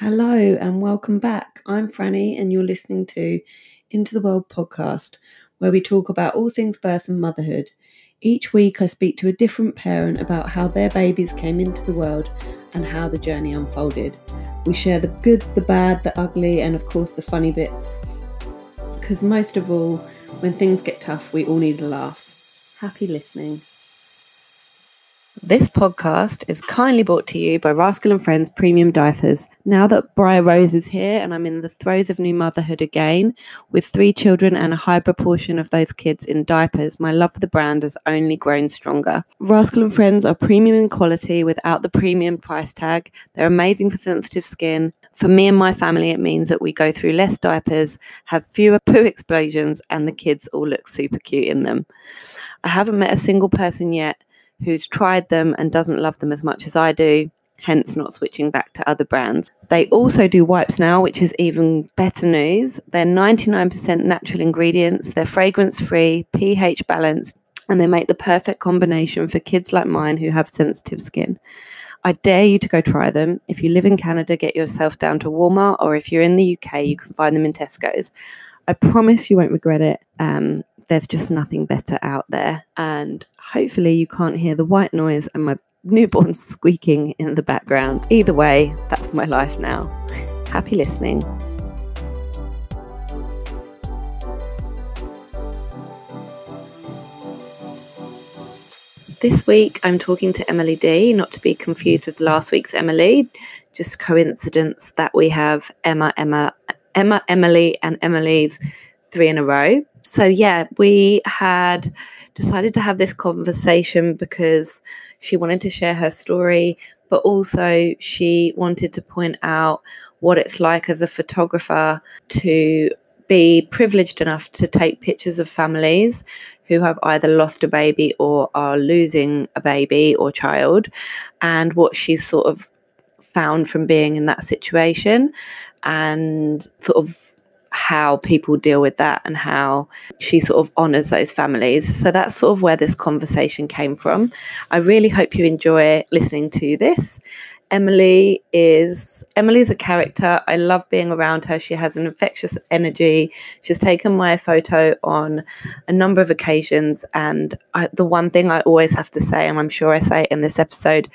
Hello and welcome back. I'm Franny, and you're listening to Into the World podcast, where we talk about all things birth and motherhood. Each week, I speak to a different parent about how their babies came into the world and how the journey unfolded. We share the good, the bad, the ugly, and of course, the funny bits. Because most of all, when things get tough, we all need a laugh. Happy listening. This podcast is kindly brought to you by Rascal and Friends Premium Diapers. Now that Briar Rose is here and I'm in the throes of new motherhood again, with three children and a high proportion of those kids in diapers, my love for the brand has only grown stronger. Rascal and Friends are premium in quality without the premium price tag. They're amazing for sensitive skin. For me and my family, it means that we go through less diapers, have fewer poo explosions, and the kids all look super cute in them. I haven't met a single person yet who's tried them and doesn't love them as much as I do, hence not switching back to other brands. They also do wipes now, which is even better news. They're 99% natural ingredients, they're fragrance free, pH balanced, and they make the perfect combination for kids like mine who have sensitive skin. I dare you to go try them. If you live in Canada, get yourself down to Walmart, or if you're in the UK, you can find them in Tesco's. I promise you won't regret it. Um, there's just nothing better out there. And hopefully, you can't hear the white noise and my newborn squeaking in the background. Either way, that's my life now. Happy listening. This week, I'm talking to Emily D, not to be confused with last week's Emily. Just coincidence that we have Emma, Emma, Emma, Emily, and Emily's three in a row. So, yeah, we had decided to have this conversation because she wanted to share her story, but also she wanted to point out what it's like as a photographer to be privileged enough to take pictures of families who have either lost a baby or are losing a baby or child, and what she's sort of found from being in that situation and sort of how people deal with that and how she sort of honors those families. So that's sort of where this conversation came from. I really hope you enjoy listening to this. Emily is Emily's a character. I love being around her. She has an infectious energy. She's taken my photo on a number of occasions and I, the one thing I always have to say and I'm sure I say it in this episode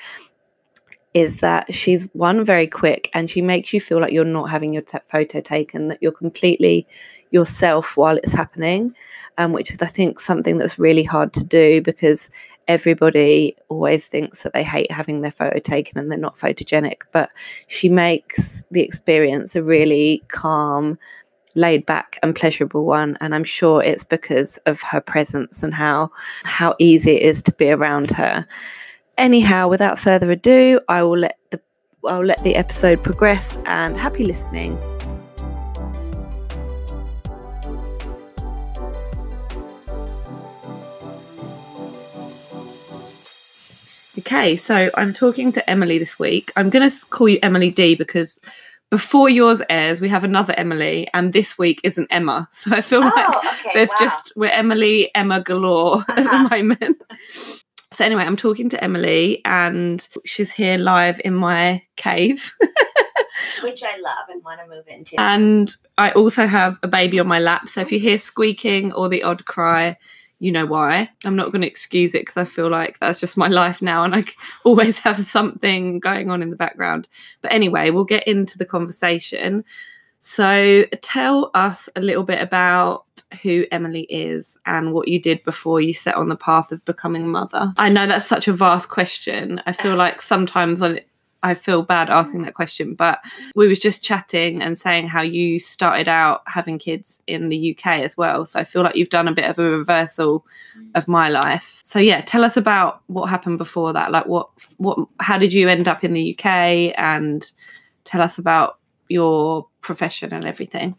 is that she's one very quick and she makes you feel like you're not having your t- photo taken that you're completely yourself while it's happening um, which is i think something that's really hard to do because everybody always thinks that they hate having their photo taken and they're not photogenic but she makes the experience a really calm laid back and pleasurable one and i'm sure it's because of her presence and how how easy it is to be around her anyhow, without further ado, I will let the I'll let the episode progress and happy listening. Okay, so I'm talking to Emily this week. I'm going to call you Emily D because before yours airs, we have another Emily, and this week isn't Emma. So I feel Oh, like okay, there's wow. just we're Emily Emma galore at Uh-huh. the moment. So anyway, I'm talking to Emily, and she's here live in my cave. which I love and want to move into. and I also have a baby on my lap. So if you hear squeaking or the odd cry, you know why. I'm not going to excuse it because I feel like that's just my life now, and I always have something going on in the background. But anyway, we'll get into the conversation. So tell us a little bit about who Emily is and what you did before you set on the path of becoming a mother. I know that's such a vast question. I feel like sometimes I, I feel bad asking that question, but we was just chatting and saying how you started out having kids in the UK as well. So I feel like you've done a bit of a reversal of my life. So yeah, tell us about what happened before that. Like what what how did you end up in the UK and tell us about your profession and everything.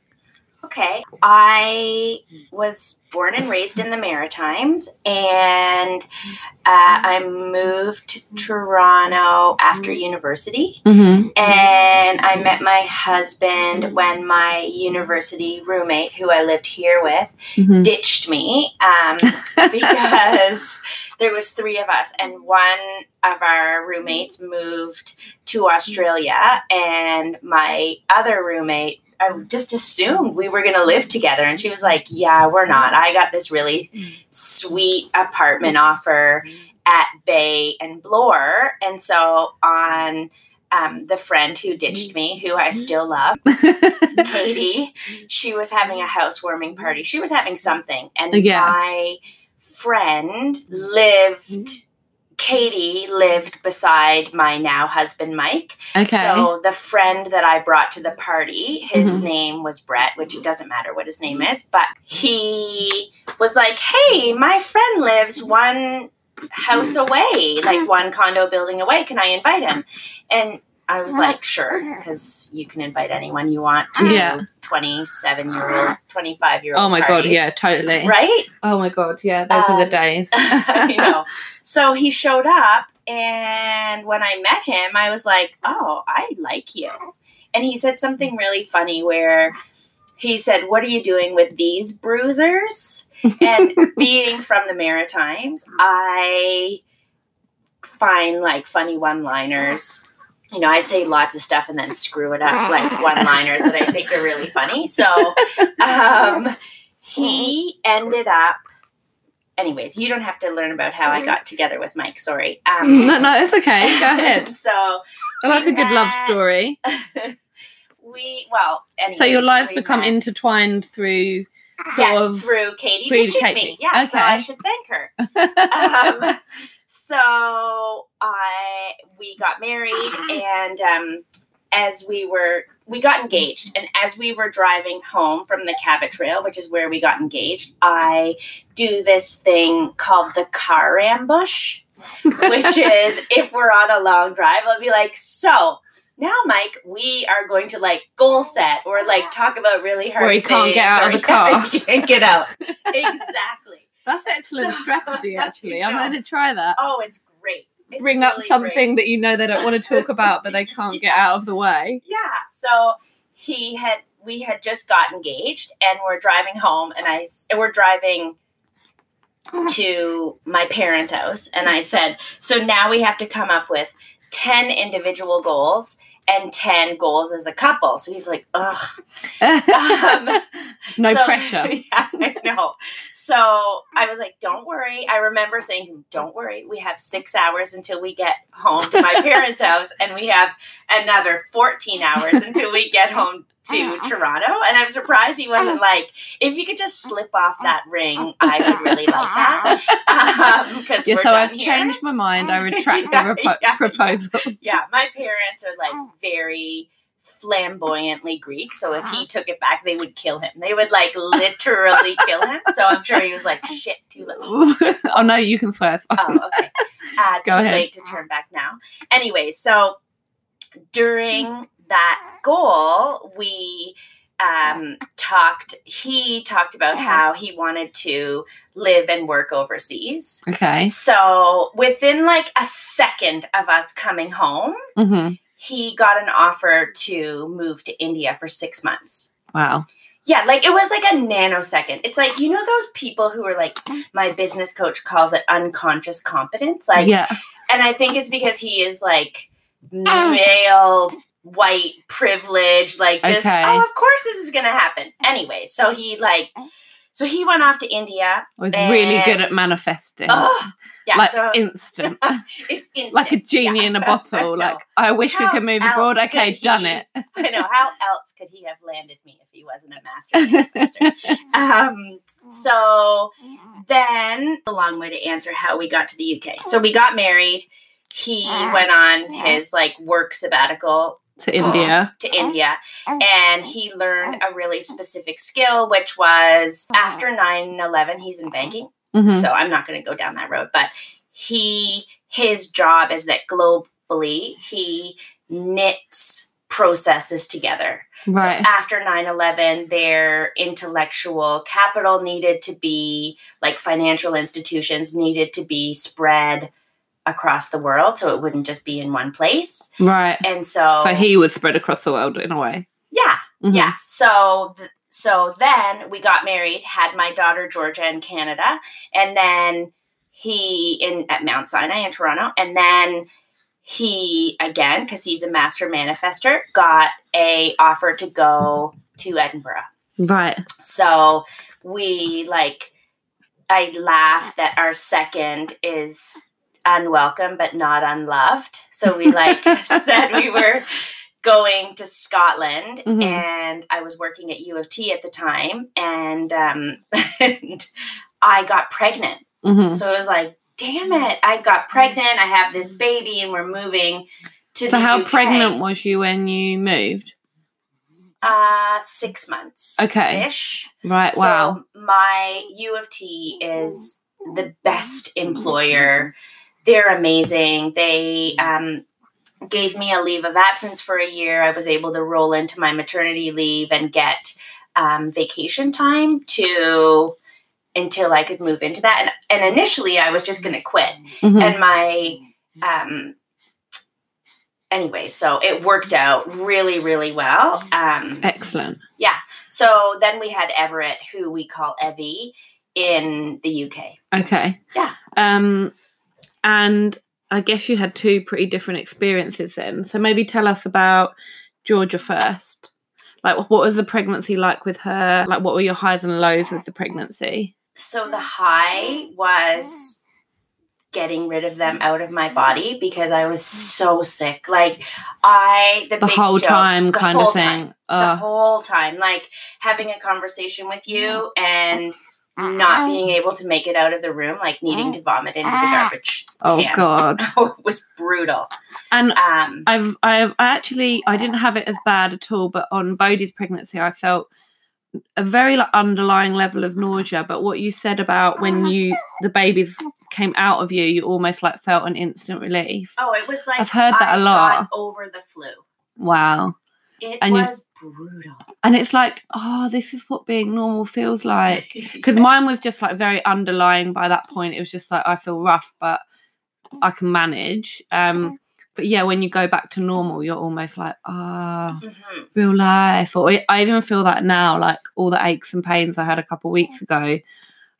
Okay. I was born and raised in the Maritimes, and uh, I moved to Toronto after university. Mm-hmm. And I met my husband when my university roommate, who I lived here with, Mm-hmm. ditched me um, because there was three of us and one of our roommates moved to australia and my other roommate I just assumed we were going to live together. And she was like, Yeah, we're not. I got this really sweet apartment offer at Bay and Bloor. And so on um, the friend who ditched me, who I still love, Katie, she was having a housewarming party. She was having something. And Yeah. my friend lived, Katie lived beside my now husband, Mike. okay. So the friend that I brought to the party, his Mhm. name was Brett, which it doesn't matter what his name is, but he was like, "Hey, my friend lives one house away, like one condo building away. Can I invite him?" And I was like, "Sure, because you can invite anyone you want to Yeah. twenty-seven year old, twenty-five year old. oh my god, yeah, totally. right." Oh my god, yeah, those are Um, the days. you know. So he showed up, and when I met him, I was like, "Oh, I like you." And he said something really funny where he said, "What are you doing with these bruisers?" And being from the Maritimes, I find like funny one-liners. You know, I say lots of stuff and then screw it up, like one-liners that I think are really funny. So um, he ended up anyways you don't have to learn about how i got together with mike sorry um, no, no, it's okay. Go ahead. so I like a good love story. we well So your anyways, lives become intertwined through sort yes of through katie through ditching Katie. me yeah so i should thank her um, so I we got married and um, as we were we got engaged and as we were driving home from the Cabot Trail, which is where we got engaged, I do this thing called the car ambush, which is if we're on a long drive, I'll be like, so now, Mike, we are going to like goal set or like talk about really hard Where he can't get out or of the car. can't get out. exactly. That's excellent So- strategy, actually. I'm going to try that. Oh, it's great. It's Bring up something great. that you know they don't want to talk about, but they can't get out of the way. Yeah. So he had we had just got engaged and we're driving home and I, and we're driving to my parents' house and I said, "So now we have to come up with 10 individual goals and 10 goals as a couple." So he's like, "Ugh." Um, no So- pressure. yeah, I know. So I was like, don't worry. I remember saying to him, don't worry. We have six hours until we get home to my parents' house, and we have another 14 hours until we get home to Toronto. And I'm surprised he wasn't uh-huh. like, if you could just slip off uh-huh. that ring, uh-huh. I would really like that. Um, Because Yeah, we're so done I've here. changed my mind. I retract Yeah, the repo- yeah. proposal. Yeah, my parents are like oh. very flamboyantly Greek. So if he took it back, they would kill him. They would like literally kill him. So I'm sure he was like, shit, too late. oh no, you can swear. it's fine. Oh, okay. Uh, Go too ahead. late to turn back now. Anyway, so during that goal, we um, talked, he talked about how he wanted to live and work overseas. Okay. So within like a second of us coming home, hmm he got an offer to move to India for six months. Wow. Yeah, like it was like a nanosecond. It's like, you know, those people who are like, my business coach calls it unconscious competence. Like, yeah. and I think it's because he is like male, white, privilege, like just, Okay. oh, of course this is to happen. Anyway, so he like, so he went off to India. Was really good at manifesting. Oh, yeah, like so instant. it's instant. like a genie Yeah. in a bottle. Like I wish we could move abroad. Okay, could done it. I know. How else could he have landed me if he wasn't a master manifester? um, so then a long way to answer how we got to the UK. So we got married. He went on his like work sabbatical to India. to India and he learned a really specific skill, which was after 9 11, he's in banking. Mhm. So I'm not going to go down that road, but he, his job is that globally he knits processes together. Right. So after 9 11, their intellectual capital needed to be, like financial institutions, needed to be spread across the world so it wouldn't just be in one place. right. And so, So he was spread across the world in a way. yeah, Mhm. yeah. So, th- so then we got married, had my daughter Georgia in Canada, and then he in at Mount Sinai in Toronto, and then he again because he's a master manifester got a offer to go to Edinburgh. Right. So we like I laugh that our second is unwelcome but not unloved. So we like said we were going to Scotland Mhm. and I was working at U of T at the time and um and I got pregnant. hmm So it was like, damn it, I got pregnant, I have this baby and we're moving to So how UK. pregnant was you when you moved? uh 6 months. Okay. Right. So wow. my U of T is the best employer. They're amazing. They um, gave me a leave of absence for a year. I was able to roll into my maternity leave and get um, vacation time to until I could move into that. And, and initially, I was just going to quit. Mhm. And my um, anyway, so it worked out really, really well. Um, Excellent. Yeah. So then we had Everett, who we call Evie, in the UK. Okay. Yeah. Um, and I guess you had two pretty different experiences then. So maybe tell us about Georgia first. Like, what was the pregnancy like with her? Like, what were your highs and lows with the pregnancy? So the high was getting rid of them out of my body because I was so sick. Like I the, The whole joke- time, the kind whole of thing. time, the Uh, whole time, like having a conversation with you and not being able to make it out of the room, like needing to vomit into the garbage. oh can. God. it was brutal. And Um, I've, I've I actually I didn't have it as bad at all, but on Bodhi's pregnancy, I felt a very like underlying level of nausea. But what you said about when you the babies came out of you, you almost like felt an instant relief. oh, it was like I've heard that a a lot. over the flu. Wow. It And was brutal. And it's like, oh, this is what being normal feels like. Because mine was just like very underlying by that point. It was just like I feel rough, but I can manage. Um, but yeah, when you go back to normal, you're almost like, ah, Mhm. real life. Or I- even feel that now, like all the aches and pains I had a couple weeks ago.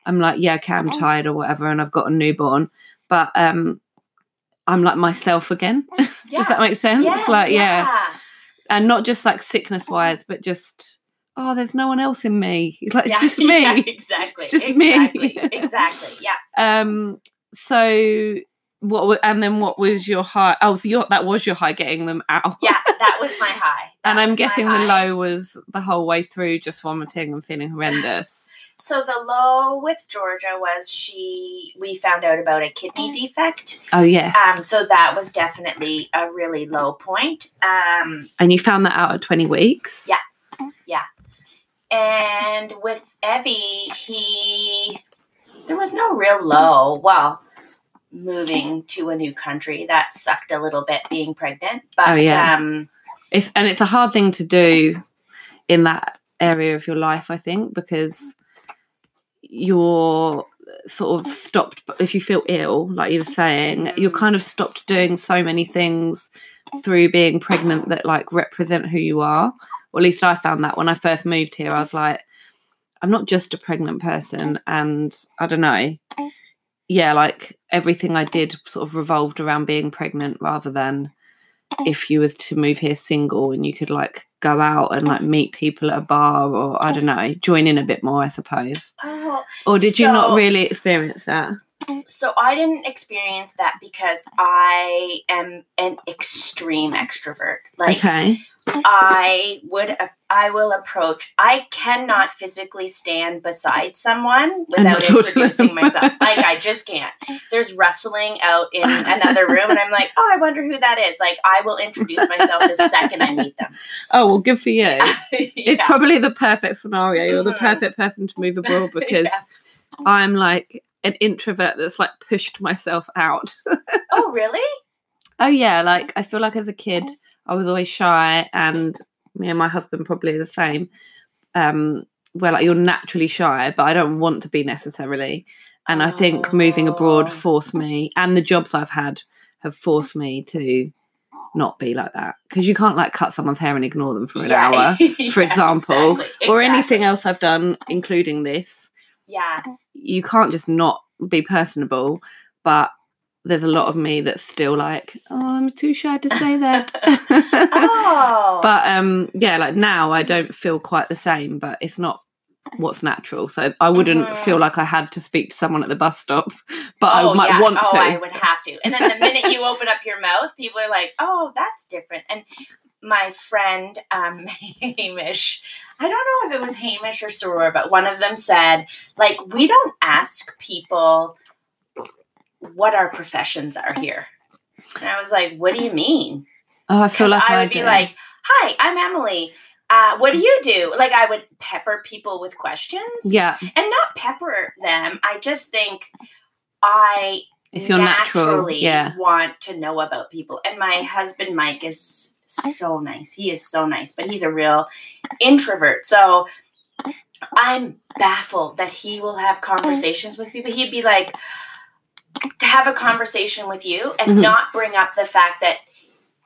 I'm like, yeah, okay, I'm tired or whatever, and I've got a newborn, but um, I'm like myself again. Yeah. Does that make sense? Yes, like, yeah. And not just like sickness wise, but just oh, there's no one else in me. Like it's Yeah, just me. yeah, exactly. It's just me. exactly, Exactly. Yeah. Um. So what? And then what was your high? Oh, so your that was your high getting them out. Yeah. That was my high. That And I'm guessing the low was the whole way through, just vomiting and feeling horrendous. So the low with Georgia was she. We found out about a kidney defect. Oh yes. Um. So that was definitely a really low point. Um. and you found that out at 20 weeks. Yeah. Yeah. And with Evie, he there was no real low. Well, moving to a new country that sucked a little bit being pregnant, but Oh, yeah. um, It's and it's a hard thing to do in that area of your life, I think, because you're uh, sort of stopped if you feel ill, like you were saying, you're kind of stopped doing so many things through being pregnant that like represent who you are. Or at least I found that when I first moved here, I was like, I'm not just a pregnant person, and I don't know. Yeah, like everything I did sort of revolved around being pregnant rather than if you was to move here single and you could like go out and like meet people at a bar or I don't know, join in a bit more, I suppose. oh, Or did you not really experience that? so I didn't experience that because I am an extreme extrovert. Like okay. I would, I will approach. I cannot physically stand beside someone without not talk to introducing myself. Like I just can't. There's rustling out in another room, and I'm like, oh, I wonder who that is. Like I will introduce myself the second I meet them. Oh well good for you. It's probably the perfect scenario. You're the Mhm. perfect person to move abroad because Yeah. I'm like an introvert that's like pushed myself out. Oh, really? Oh yeah, like I feel like as a kid I was always shy and me and my husband probably the same. Um where like you're naturally shy, but I don't want to be necessarily. And I think moving abroad forced me and the jobs I've had have forced me to not be like that. Because you can't like cut someone's hair and ignore them for an Yeah. hour. for Yeah, example, exactly, Or exactly. anything else I've done, including this. Yeah. You can't just not be personable, but there's a lot of me that's still like, oh, I'm too shy to say that. Oh. But um, yeah, like now I don't feel quite the same, but it's not what's natural. So I wouldn't Mhm. feel like I had to speak to someone at the bus stop, but oh, I might yeah. want oh, to. I would have to. And then the minute you open up your mouth, people are like, "Oh, that's different." And my friend um, Hamish, I don't know if it was Hamish or Soror, but one of them said, "Like we don't ask people what our professions are here." And I was like, "What do you mean?" oh, I feel like I would be like, "Hi, I'm Emily. Uh, what do you do?" Like I would pepper people with questions, yeah, and not pepper them. I just think I it's your natural. naturally Yeah, want to know about people. And my husband Mike is so nice. He is so nice, but he's a real introvert. So I'm baffled that he will have conversations with people. He'd be like have a conversation with you and Mhm. not bring up the fact that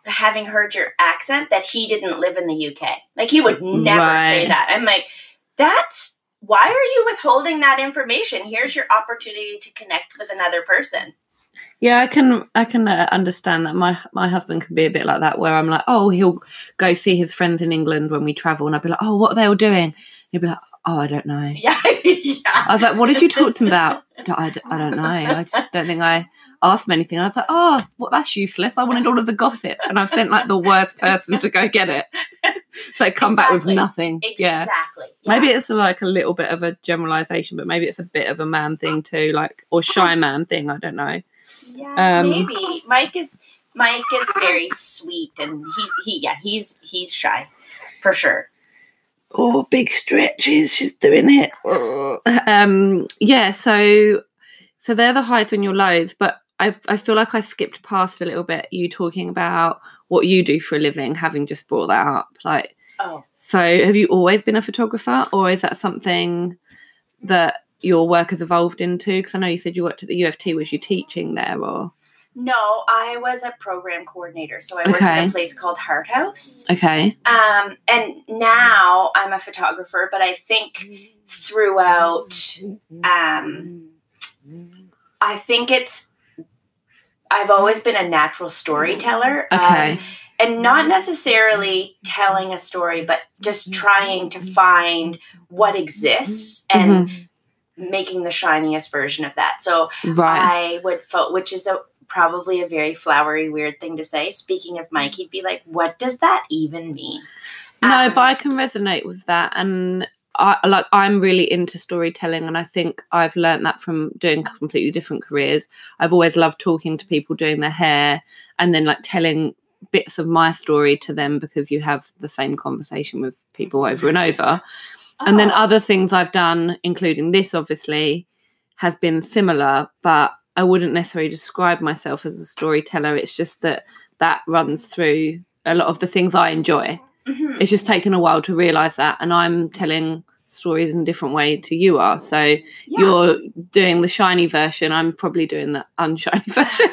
having heard your accent that he didn't live in the UK. Like he would never say that. I'm like that's why are you withholding that information? Here's your opportunity to connect with another person. yeah. I can I can uh, understand that. My my husband can be a bit like that, where I'm like, oh, he'll go see his friends in England when we travel, and I'd be like, oh, what are they all doing? He'd be like, oh, I don't know. Yeah, yeah. I was like, what did you talk to them about? I, I don't know. I just don't think I asked them anything. I was like, oh, well, that's useless. I wanted all of the gossip. And I've sent like the worst person to go get it. So I come back with Exactly. nothing. Yeah. Exactly. Maybe it's like a little bit of a generalization, but maybe it's a bit of a man thing too, like, or shy man thing. I don't know. Yeah, um, maybe Mike is Mike is very sweet and he's he yeah he's he's shy for sure. Oh, big stretches. She's doing it. Um, yeah. So, so they're the highs and your lows, but I, I feel like I skipped past a little bit you talking about what you do for a living, having just brought that up. Like, Oh so have you always been a photographer, or is that something that your work has evolved into? Because I know you said you worked at the U of T. Was you teaching there, or no, I was a program coordinator, so I worked at a place called Hart House. okay? Um, and now I'm a photographer, but I think throughout, um, I think it's. I've always been a natural storyteller. um, Okay. and not necessarily telling a story, but just trying to find what exists and making the shiniest version of that. So Right. I would, fo- which is a probably a very flowery, weird thing to say. Speaking of Mike, he'd be like, "What does that even mean?" No, Um, but I can resonate with that, and I like I'm really into storytelling, and I think I've learned that from doing completely different careers. I've always loved talking to people doing their hair, and then like telling bits of my story to them because you have the same conversation with people over and over. And then oh, other things I've done, including this, obviously, has been similar, but I wouldn't necessarily describe myself as a storyteller. It's just that that runs through a lot of the things I enjoy mhm. it's just taken a while to realize that and i'm telling stories in a different way to you are so Yeah. you're doing the shiny version i'm probably doing the unshiny version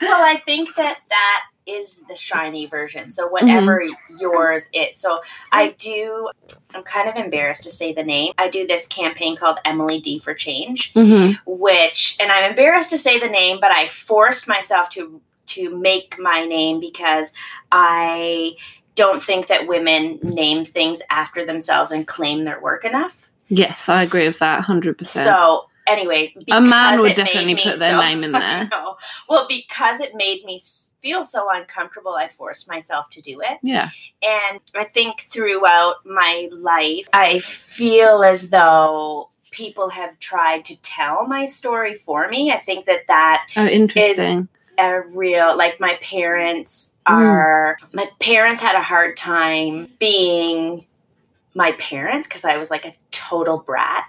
well, I think that that is the shiny version. So whatever yours is. So I do. I'm kind of embarrassed to say the name. I do this campaign called Emily D for Change, Mhm. which, and I'm embarrassed to say the name, but I forced myself to to make my name because I don't think that women name things after themselves and claim their work enough. yes i agree with that 100% So, anyway, A man would definitely put their so- name in there. No. Well, because it made me feel so uncomfortable, I forced myself to do it. yeah And I think throughout my life, I feel as though people have tried to tell my story for me. I think that that oh interesting a real like my parents Mm. are my parents had a hard time being my parents because I was like a total brat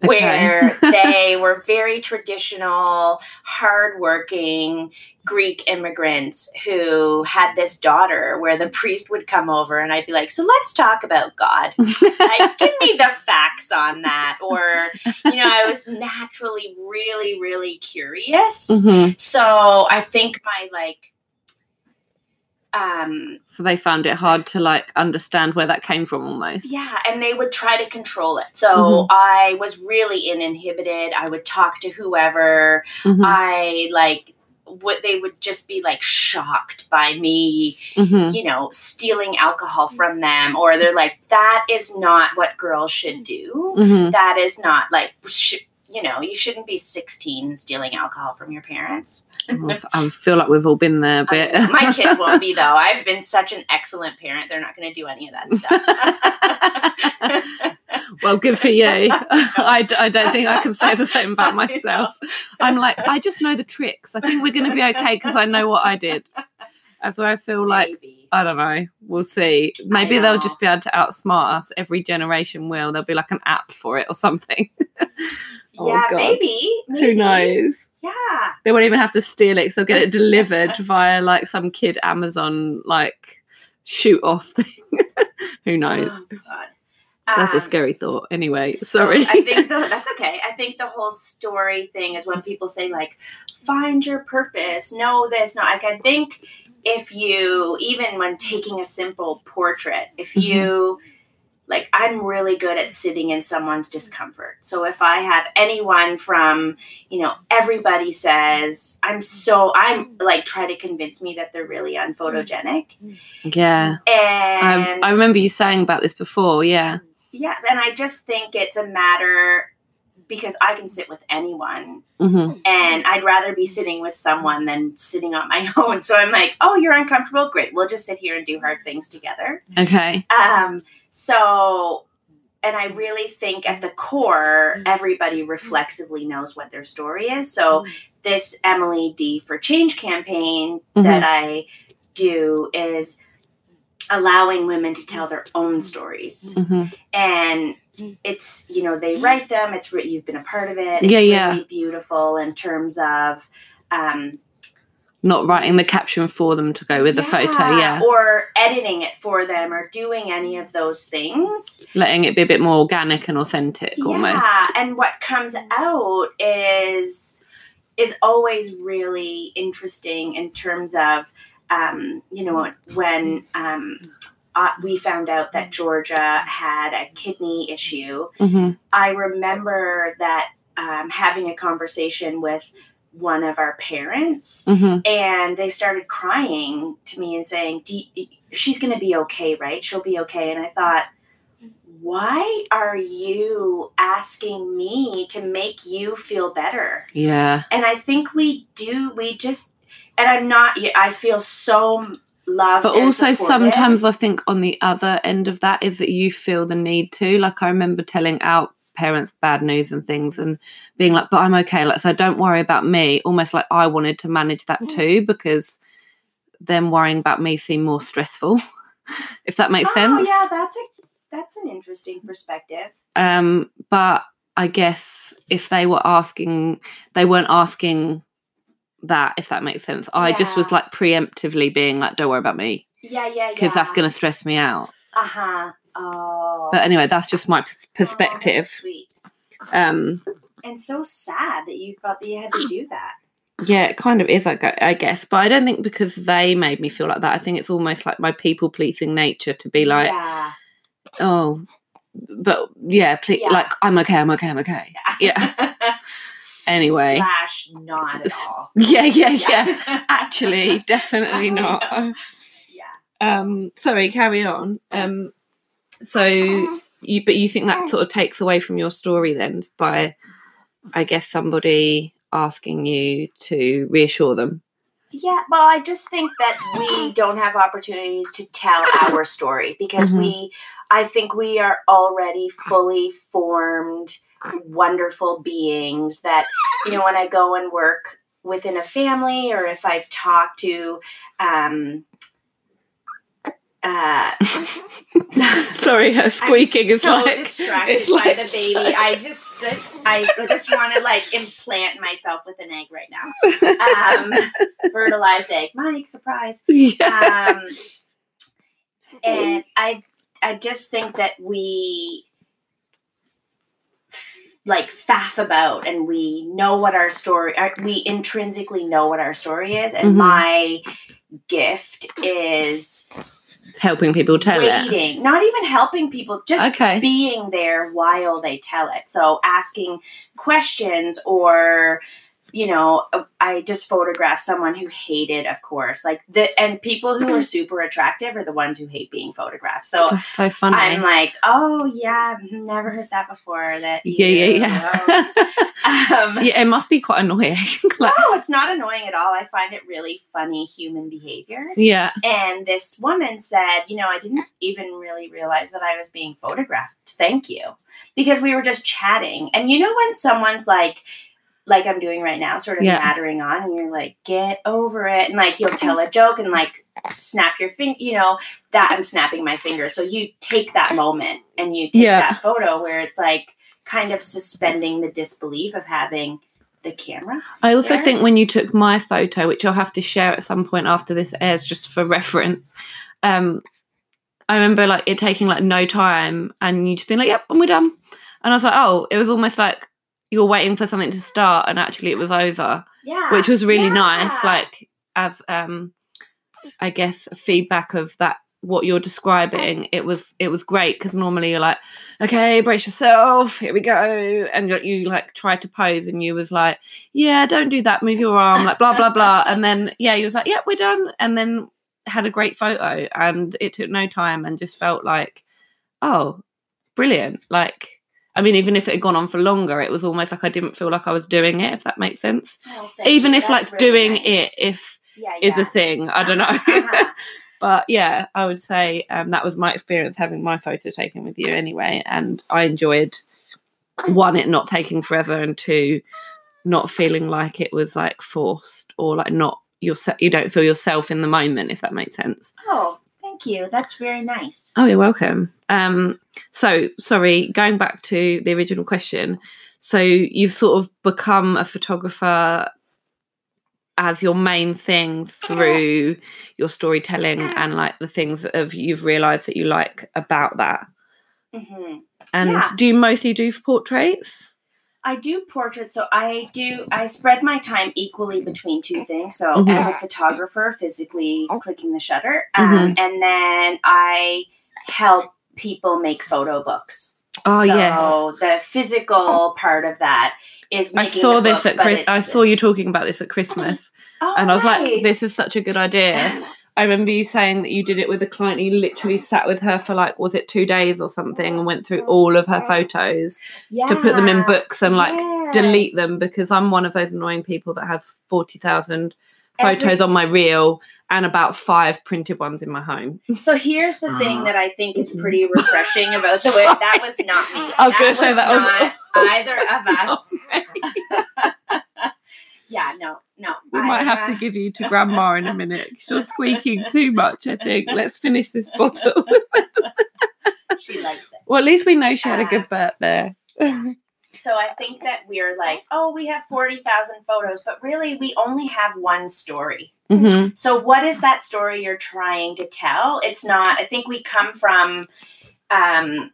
where they were very traditional, hardworking Greek immigrants who had this daughter where the priest would come over and I'd be like, So let's talk about God. Like, give me the facts on that. Or, you know, I was naturally really, really curious. Mhm. So I think my like um, So they found it hard to like understand where that came from almost. yeah, and they would try to control it. So Mhm. I was really in inhibited I would talk to whoever. Mhm, I like what they would just be like shocked by me, mhm. you know, stealing alcohol from them, or they're like, "That is not what girls should do. Mhm. That is not like." Sh- you know, you shouldn't be 16 and stealing alcohol from your parents. I feel like we've all been there a bit. Um, my kids won't be though. I've been such an excellent parent. They're not going to do any of that stuff. well, good for you. I, d- I don't think I can say the same about myself. I'm like, I just know the tricks. I think we're going to be okay because I know what I did. So I feel like, Maybe. I don't know, we'll see. Maybe they'll just be able to outsmart us. Every generation will. There'll be like an app for it or something. Oh, yeah, maybe, maybe. Who knows? Yeah. They won't even have to steal it. they'll get it delivered via like some kid Amazon like shoot off thing. Who knows? Oh. That's a Um, scary thought. Anyway, so sorry. I think the, that's okay. I think the whole story thing is when people say like, find your purpose, know this, know. Like I think if you even when taking a simple portrait, if Mhm. you like I'm really good at sitting in someone's discomfort. So if I have anyone from, you know, everybody says I'm so I'm like try to convince me that they're really unphotogenic. Mm-hmm. yeah. I've, And I remember you saying about this before. Yeah. Yes, and I just think it's a matter because I can sit with anyone hmm and I'd rather be sitting with someone than sitting on my own. So I'm like, oh, you're uncomfortable? Great. We'll just sit here and do hard things together. Okay. Um, so, and I really think at the core, everybody reflexively knows what their story is. So, this Emily D for Change campaign that I do is allowing women to tell their own stories hmm and it's you know they write them it's re- you've been a part of it it's Yeah, yeah. really beautiful in terms of um Not writing the caption for them to go with the photo. Yeah. or editing it for them or doing any of those things Letting it be a bit more organic and authentic almost. yeah and what comes out is is always really interesting in terms of um you know when um uh, we found out that Georgia had a kidney issue hmm I remember that um, having a conversation with one of our parents, hmm and they started crying to me and saying, "She's going to be okay, right? She'll be okay." And I thought, why are you asking me to make you feel better? Yeah. And I think we do. We just, and I'm not. I feel so loved. But also sometimes I think on the other end of that is that you feel the need to. Like I remember telling out parents bad news and things and being like, but I'm okay. Like so don't worry about me. Almost like I wanted to manage that Mm. too because them worrying about me seemed more stressful. if that makes oh, sense. yeah, that's a that's an interesting perspective. Um, but I guess if they were asking, they weren't asking that, if that makes sense. I just was like preemptively being like, don't worry about me Yeah, yeah, yeah. because that's going to stress me out. Uh huh. Oh. But anyway, that's just my p- Oh, perspective. that's sweet. Um, And so sad that you felt that you had to do that. yeah, it kind of is, I guess. But I don't think because they made me feel like that. I think it's almost like my people pleasing nature to be like, yeah. oh, but yeah, please, Yeah. like, I'm okay, I'm okay, I'm okay. Yeah. Anyway. Slash not at all. Yeah, yeah, yeah. Actually, definitely not. Yeah. Um, sorry, carry on. Um, so you, but you think that sort of takes away from your story then by, I guess, somebody asking you to reassure them. Yeah, well, I just think that we don't have opportunities to tell our story because Mhm. we, I think we are already fully formed, wonderful beings that, you know, when I go and work within a family or if I've talked to, um, uh, sorry, her squeaking I'm is so like distracted it's by like the baby. I just, I just want to like implant myself with an egg right now. Um, fertilized egg, Mike, surprise. yeah. Um, and I, I just think that we, like faff about and we know what our story our, we intrinsically know what our story is and Mhm. my gift is Helping people tell it. not even helping people just Okay. being there while they tell it so asking questions or you know i just photographed someone who hated of course like the and people who are super attractive are the ones who hate being photographed so That's so funny. I'm like, oh yeah, I've never heard that before. That yeah, you- yeah, yeah. Um, yeah, it must be quite annoying. like, no, it's not annoying at all. I find it really funny human behavior. yeah. And this woman said, you know, I didn't even really realize that I was being photographed. Thank you. Because we were just chatting. And you know when someone's like like I'm doing right now, sort of Yeah. nattering on, and you're like, get over it. And like he'll tell a joke and like snap your finger, you know, that I'm snapping my finger. So you take that moment and you take Yeah. that photo where it's like kind of suspending the disbelief of having the camera. I also Yeah. think when you took my photo, which I'll have to share at some point after this airs, just for reference, um, I remember like it taking like no time, and you just being like, "Yep, and we're done." And I was like, "Oh, it was almost like you were waiting for something to start, and actually it was over," Yeah. which was really Yeah. nice. Like as um, I guess feedback of that what you're describing it was it was great because normally you're like okay brace yourself here we go and you, you like tried to pose and you was like yeah don't do that move your arm like blah blah blah and then yeah you was like yep we're done and then had a great photo and it took no time and just felt like oh brilliant like i mean even if it had gone on for longer it was almost like i didn't feel like i was doing it if that makes sense Oh, even you. if That's like really doing nice. it if yeah, is yeah. a thing i don't know Uh-huh. but yeah i would say um, that was my experience having my photo taken with you anyway and i enjoyed one it not taking forever and two not feeling like it was like forced or like not yourself you don't feel yourself in the moment if that makes sense Oh, thank you. That's very nice. oh you're welcome um so sorry going back to the original question so you've sort of become a photographer as your main thing through your storytelling and like the things that have you've realized that you like about that hmm and Yeah. do you mostly do portraits I do portraits, so I do. I spread my time equally between two things. So Mhm. as a photographer, physically clicking the shutter, um, and then I help people make photo books. oh yes. so yes the physical part of that is i saw this at Chris- i saw you talking about this at christmas Oh, and i was like this is such a good idea I remember you saying that you did it with a client. You literally sat with her for like, was it two days or something, and went through all of her photos to put them in books and like delete them because I'm one of those annoying people that has 40,000 Every- photos on my reel and about five printed ones in my home. So here's the thing ah. that I think is pretty mm-hmm. refreshing about the way that was not me. I was gonna say that was- not either of us. Yeah, no, no. We I, might have to uh, give you to grandma in a minute. You're squeaking too much, I think. Let's finish this bottle. She likes it. well, at least we know she had a Uh, good birth there. So I think that we're like, oh, we have forty thousand photos, but really, we only have one story. hmm So, what is that story you're trying to tell? It's not, I think we come from, um,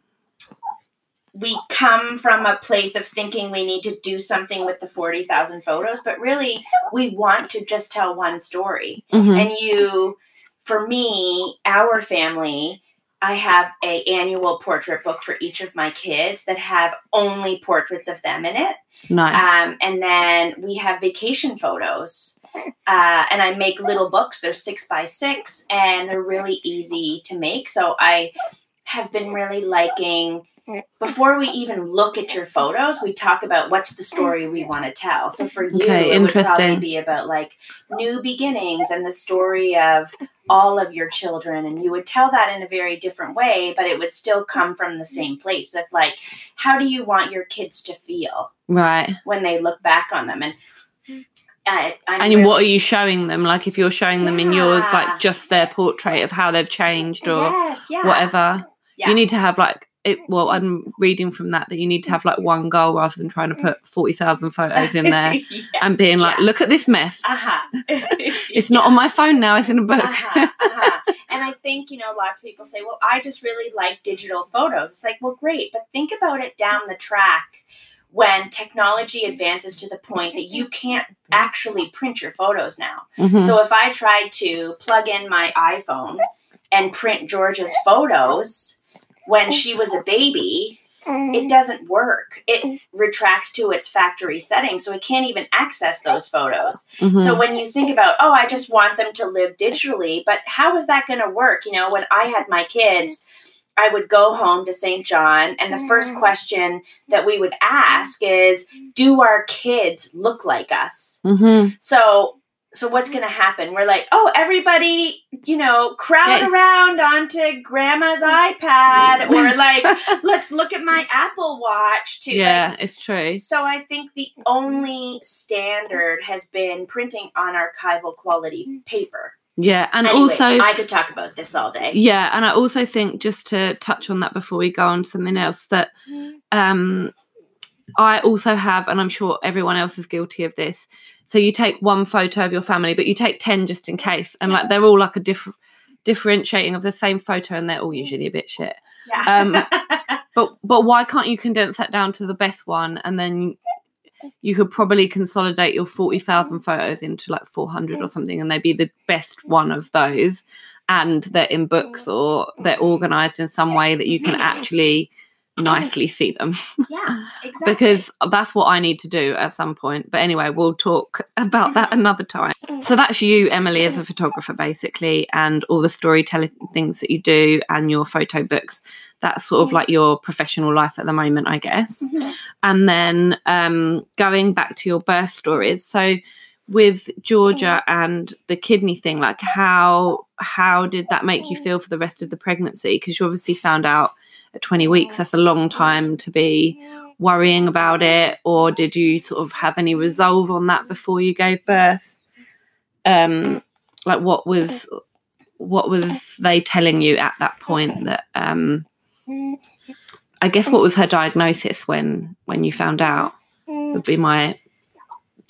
we come from a place of thinking we need to do something with the 40,000 photos, but really we want to just tell one story. hmm And you, for me, our family, I have a annual portrait book for each of my kids that have only portraits of them in it. Nice. Um, and then we have vacation photos. Uh, and I make little books. They're six by six and they're really easy to make. So I have been really liking, before we even look at your photos, we talk about what's the story we want to tell. So for you, Okay, it would probably be about like new beginnings and the story of all of your children. And you would tell that in a very different way, but it would still come from the same place of like, how do you want your kids to feel? right. when they look back on them and I, I'm And really- what are you showing them? Like if you're showing them in yours, like just their portrait of how they've changed or yes, yeah. whatever. Yeah. You need to have like it. Well, I'm reading from that that you need to have like one goal rather than trying to put forty thousand photos in there Yes, and being like, yeah. look at this mess. uh-huh. It's not on my phone now. It's in a book. uh-huh, uh-huh. And I think, you know, lots of people say, well, I just really like digital photos. It's like, well, great, but think about it down the track when technology advances to the point that you can't actually print your photos now. Mhm. So if I tried to plug in my iPhone and print Georgia's photos when she was a baby, it doesn't work. It retracts to its factory settings, so it can't even access those photos. Mhm. So when you think about, oh, I just want them to live digitally, but how is that going to work? You know, when I had my kids, I would go home to St. John, and the first question that we would ask is, do our kids look like us? Mhm. So so what's mm-hmm. going to happen? We're like, oh, everybody, you know, crowd around onto grandma's mm-hmm. iPad or like let's look at my Apple Watch too. yeah, it's true. so I think the only standard has been printing on archival quality mm-hmm. paper. Yeah, and Anyway, also I could talk about this all day. Yeah, and I also think just to touch on that before we go on to something else that um I also have, and I'm sure everyone else is guilty of this. So you take one photo of your family, but you take ten just in case, and like they're all like a different differentiating of the same photo, and they're all usually a bit shit. Yeah. Um, but but why can't you condense that down to the best one, and then you could probably consolidate your forty thousand mm-hmm. photos into like four hundred or something, and they'd be the best one of those, and they're in books or they're organized in some way that you can actually nicely see them yeah, exactly. because that's what I need to do at some point. But anyway, we'll talk about that another time. So that's you, Emily, as a photographer, basically, and all the storytelling things that you do and your photo books. That's sort of like your professional life at the moment, I guess. Mhm. And then um, going back to your birth stories. So with Georgia oh. and the kidney thing, like how how did that make you oh. feel for the rest of the pregnancy? Because you obviously found out at 20 weeks. That's a long time to be worrying about it, or did you sort of have any resolve on that mm. before you gave birth? Um, like what was uh, what was uh. they telling you at that point that um mm. I guess what was her diagnosis when when you found out mm. would be my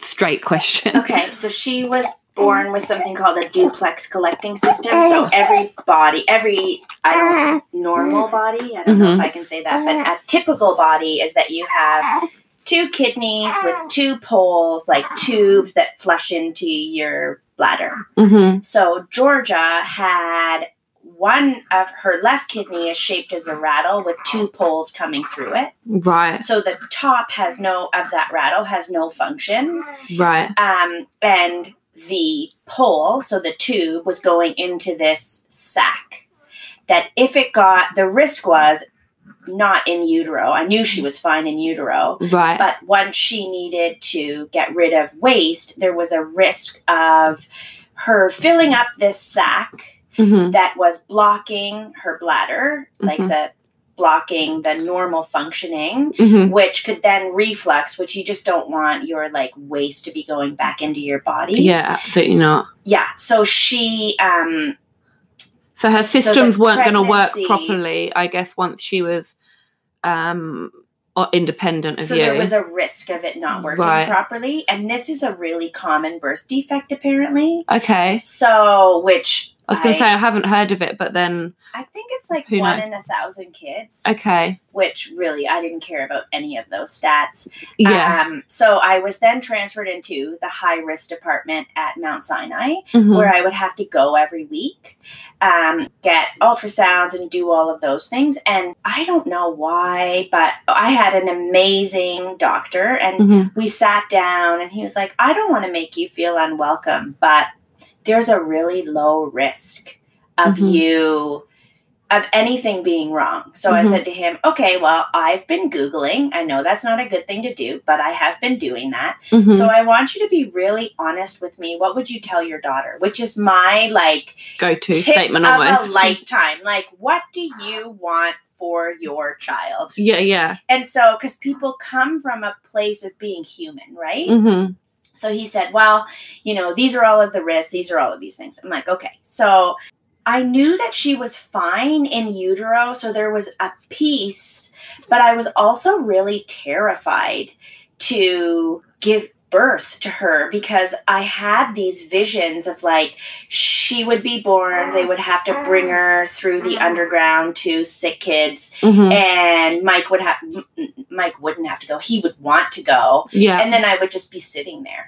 straight question. Okay, so she was born with something called a duplex collecting system. So every body, every I don't normal body, I don't know if I can say that, but a typical body is that you have two kidneys with two poles, like tubes that flush into your bladder. hmm So Georgia had one of her left kidney is shaped as a rattle with two poles coming through it. Right, So the top has no of that rattle has no function right. um, and the pole, so the tube, was going into this sac. That if it got, the risk was not in utero. I knew she was fine in utero, Right. but once she needed to get rid of waste, there was a risk of her filling up this sac hmm that was blocking her bladder, like Mhm. the blocking the normal functioning hmm which could then reflux, which you just don't want your like waste to be going back into your body. Yeah, absolutely not. Yeah. So she um So her So systems weren't going to work properly, I guess, once she was um independent of you. so you. there was a risk of it not working Right. properly. And this is a really common birth defect apparently. okay. So which I was going to say I haven't heard of it, but then I think it's like one knows? in a thousand kids. okay, which really I didn't care about any of those stats. yeah, Um, so I was then transferred into the high risk department at Mount Sinai. Mhm. where I would have to go every week, um, get ultrasounds and do all of those things. And I don't know why, but I had an amazing doctor, and Mhm. we sat down, and he was like, I don't want to make you feel unwelcome, but there's a really low risk of Mhm. you. Of anything being wrong. So I Mhm. said to him, okay, well, I've been Googling. I know that's not a good thing to do, but I have been doing that. Mhm. So I want you to be really honest with me. What would you tell your daughter? Which is my like go-to tip statement of almost. a lifetime. Like, what do you want for your child? yeah, yeah. And so, because people come from a place of being human, right? hmm So he said, Well, you know, these are all of the risks, these are all of these things. I'm like, Okay. So I knew that she was fine in utero. So there was a piece, but I was also really terrified to give birth to her because I had these visions of like she would be born, they would have to bring her through the underground to sick kids, Mhm. and Mike would have Mike wouldn't have to go. He would want to go, Yeah. and then I would just be sitting there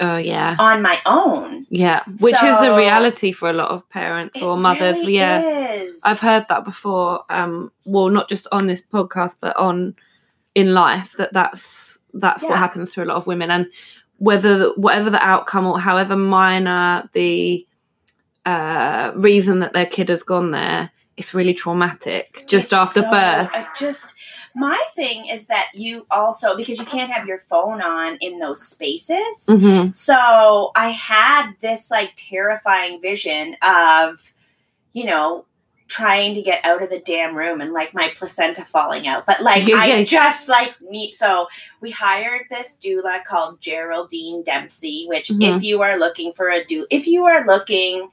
oh yeah. on my own. Yeah. Which is a reality for a lot of parents or mothers. really yeah. is. I've heard that before. Um, well, not just on this podcast, but on in life that that's that's Yeah. what happens to a lot of women, and whether the- whatever the outcome or however minor the uh, reason that their kid has gone there, it's really traumatic. Just It's after so- birth, just my thing is that you also because you can't have your phone on in those spaces. Mhm. So I had this like terrifying vision of, you know, trying to get out of the damn room and like my placenta falling out. But like Yeah, I yeah. just like need so we hired this doula called Geraldine Dempsey, which Mhm. if you are looking for a doula if you are looking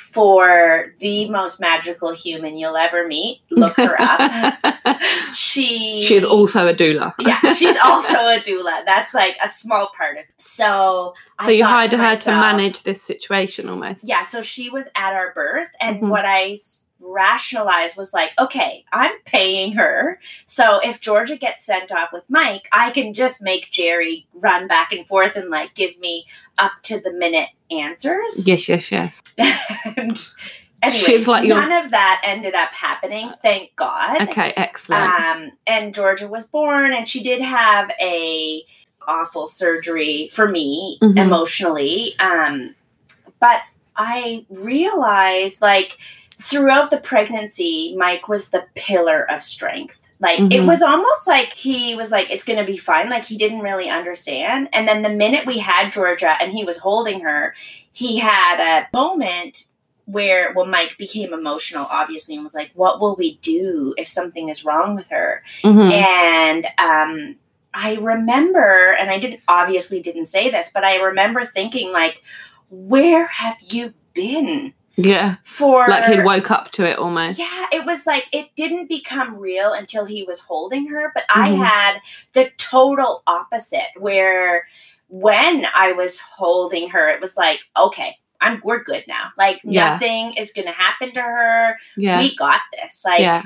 for the most magical human you'll ever meet, look her up. She she is also a doula. yeah, she's also a doula. That's like a small part of it. So, I so you thought hired her to manage this situation almost. Yeah, so she was at our birth, and Mhm. what I rationalized was like, okay, I'm paying her. So if Georgia gets sent off with Mike, I can just make Jerry run back and forth and like give me up to the minute answers. Yes, yes, yes. and anyway, She's like your- none of that ended up happening. Thank God. Okay, excellent. Um, and Georgia was born, and she did have a awful surgery for me Mhm. emotionally. Um, but I realized, like, throughout the pregnancy, Mike was the pillar of strength. Like, it Mhm. was almost like he was like, it's going to be fine. Like, he didn't really understand. And then the minute we had Georgia and he was holding her, he had a moment where, well, Mike became emotional, obviously, and was like, what will we do if something is wrong with her? Mhm. And um, I remember, and I didn't obviously didn't say this, but I remember thinking, like, where have you been Yeah, for? like he woke up to it almost. Yeah, it was like it didn't become real until he was holding her, but I Mhm. had the total opposite where when I was holding her, it was like, okay, I'm we're good now. Like Yeah. nothing is gonna happen to her. Yeah, We got this. Like yeah.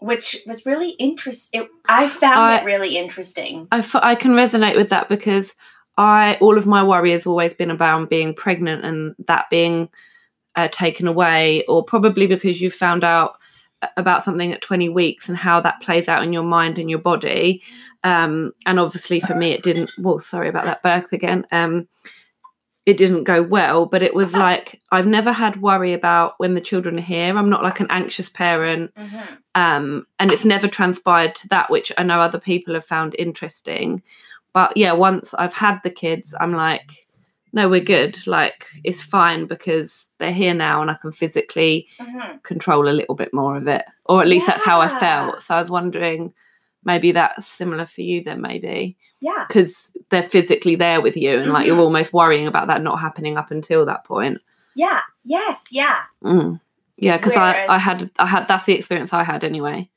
which was really interesting. I found I- it really interesting. I, f- I can resonate with that because I all of my worry has always been about being pregnant and that being uh, taken away, or probably because you found out about something at 20 weeks and how that plays out in your mind and your body. Um, and obviously for me, it didn't. Well, sorry about that burp again. Um, it didn't go well, but it was like I've never had worry about when the children are here. I'm not like an anxious parent um, and it's never transpired to that, which I know other people have found interesting. But yeah, once I've had the kids, I'm like, no, we're good. Like it's fine because they're here now, and I can physically Mhm. control a little bit more of it, or at least that's how I felt. So I was wondering, maybe that's similar for you then, maybe Yeah. because they're physically there with you, and like you're Mhm. almost worrying about that not happening up until that point. Yeah. Yes. Yeah. Mm. Yeah, because I, I had I had that's the experience I had anyway.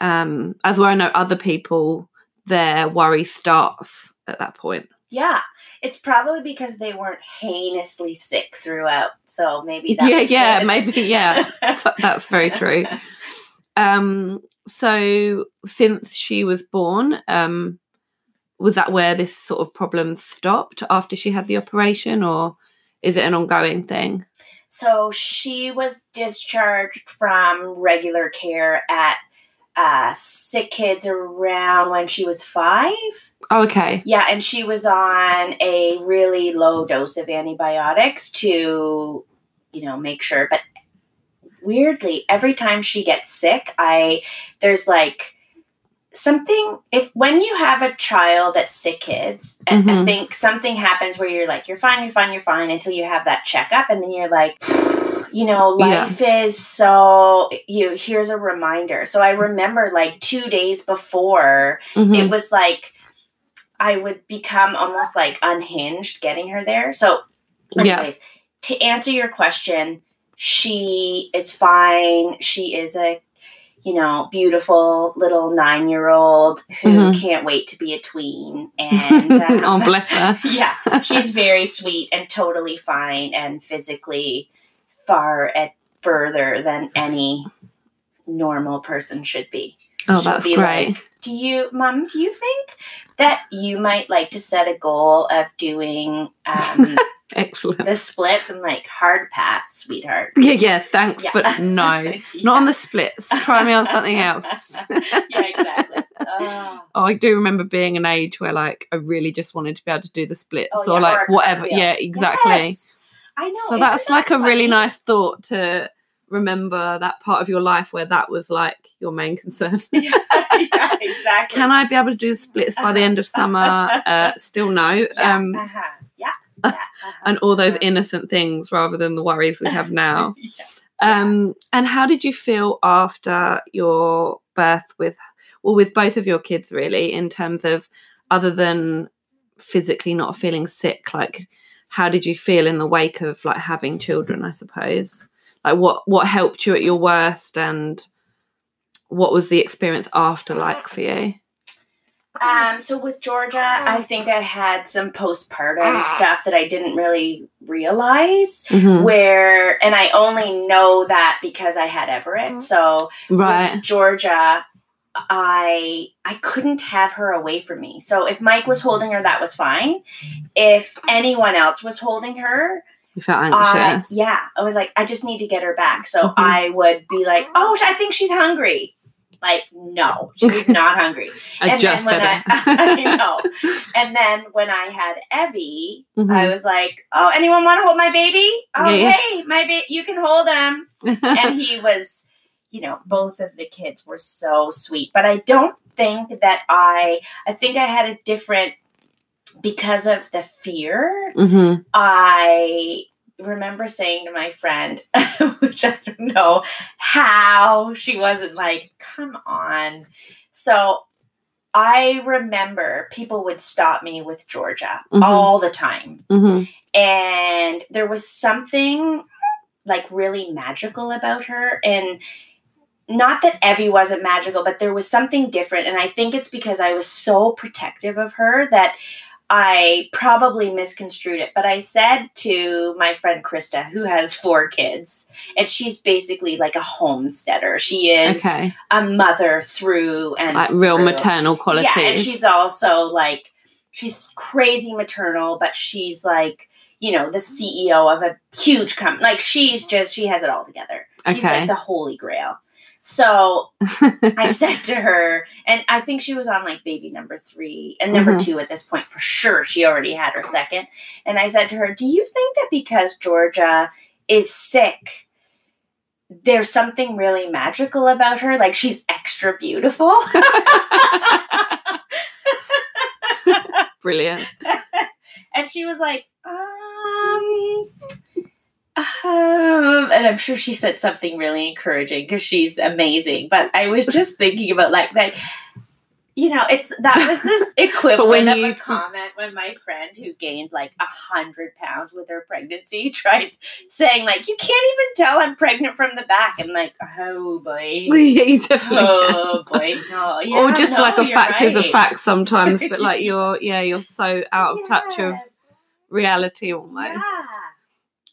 Um, as where I know other people, their worry starts at that point. Yeah. It's probably because they weren't heinously sick throughout. So maybe that's yeah, yeah, good. maybe, yeah. that's, that's very true. Um, so since she was born, um, was that where this sort of problem stopped after she had the operation, or is it an ongoing thing? So she was discharged from regular care at uh, sick kids around when she was five. Okay. Yeah, and she was on a really low dose of antibiotics to, you know, make sure. But weirdly, every time she gets sick, I there's like something if when you have a child that's sick kids I- I think something happens where you're like you're fine you're fine you're fine until you have that checkup and then you're like you know Yeah. life is so you here's a reminder so i remember like two days before Mhm. it was like I would become almost like unhinged getting her there. So, Yeah. anyways, to answer your question, she is fine. She is a, you know, beautiful little nine year old who Mhm. can't wait to be a tween. And um, oh, bless her. yeah, she's very sweet and totally fine and physically far at further than any normal person should be. Oh, that's be great. like, do you, mom, do you think that you might like to set a goal of doing um, Excellent. the splits? I'm like, hard pass, sweetheart. Yeah, yeah, thanks, Yeah. but no. Yeah. Not on the splits. Try me on something else. yeah, exactly. Oh. Oh, I do remember being an age where like I really just wanted to be able to do the splits Oh, or yeah, like or whatever. Yeah, exactly. Yes. I know. So that's that like a really nice thought to remember that part of your life where that was like your main concern. yeah, yeah, exactly. Can I be able to do splits by the end of summer? Uh, still no. Yeah, Um, uh-huh. yeah. yeah, uh-huh. and all those innocent things rather than the worries we have now. Yeah. Um, and how did you feel after your birth with, well, with both of your kids, really, in terms of other than physically not feeling sick? Like, how did you feel in the wake of like having children? I suppose, like what what helped you at your worst, and what was the experience after like for you? Um, so with Georgia, I think I had some postpartum stuff that I didn't really realize. Mhm. Where, and I only know that because I had Everett. So Right. with Georgia, I I couldn't have her away from me. So if Mike was holding her, that was fine. If anyone else was holding her, You felt I, anxious. yeah, I was like, I just need to get her back. So Mhm. I would be like, oh, I think she's hungry. Like, no, she's not hungry. I and just then when I. I know. And then when I had Evie, I Mhm. was like, oh, anyone want to hold my baby? Oh, Yeah, yeah. hey, my baby, you can hold him. and he was, you know, both of the kids were so sweet. But I don't think that I, I think I had a different, because of the fear, Mhm. I remember saying to my friend, which I don't know how she wasn't like, come on. So I remember people would stop me with Georgia Mhm. all the time. Mhm. And there was something like really magical about her. And not that Evie wasn't magical, but there was something different. And I think it's because I was so protective of her that I probably misconstrued it. But I said to my friend Krista, who has four kids, and she's basically like a homesteader. She is Okay. a mother through and Like real through. maternal qualities. Yeah, and she's also like she's crazy maternal, but she's like you know the CEO of a huge company. Like she's just she has it all together. She's Okay. like the holy grail. So I said to her, and I think she was on like baby number three and number Mhm. two at this point for sure. She already had her second. And I said to her, Do you think that because Georgia is sick, there's something really magical about her? Like she's extra beautiful? Brilliant. and she was like, um, um, and I'm sure she said something really encouraging because she's amazing. But I was just thinking about like like you know, it's that was this equivalent when of you- a comment when my friend who gained like a hundred pounds with her pregnancy tried saying like, "You can't even tell I'm pregnant from the back." I'm like, "Oh boy." yeah, you definitely Oh boy, no. Yeah, or just no, like a fact is a fact sometimes, but like you're yeah, you're so out of touch of reality almost. Yeah.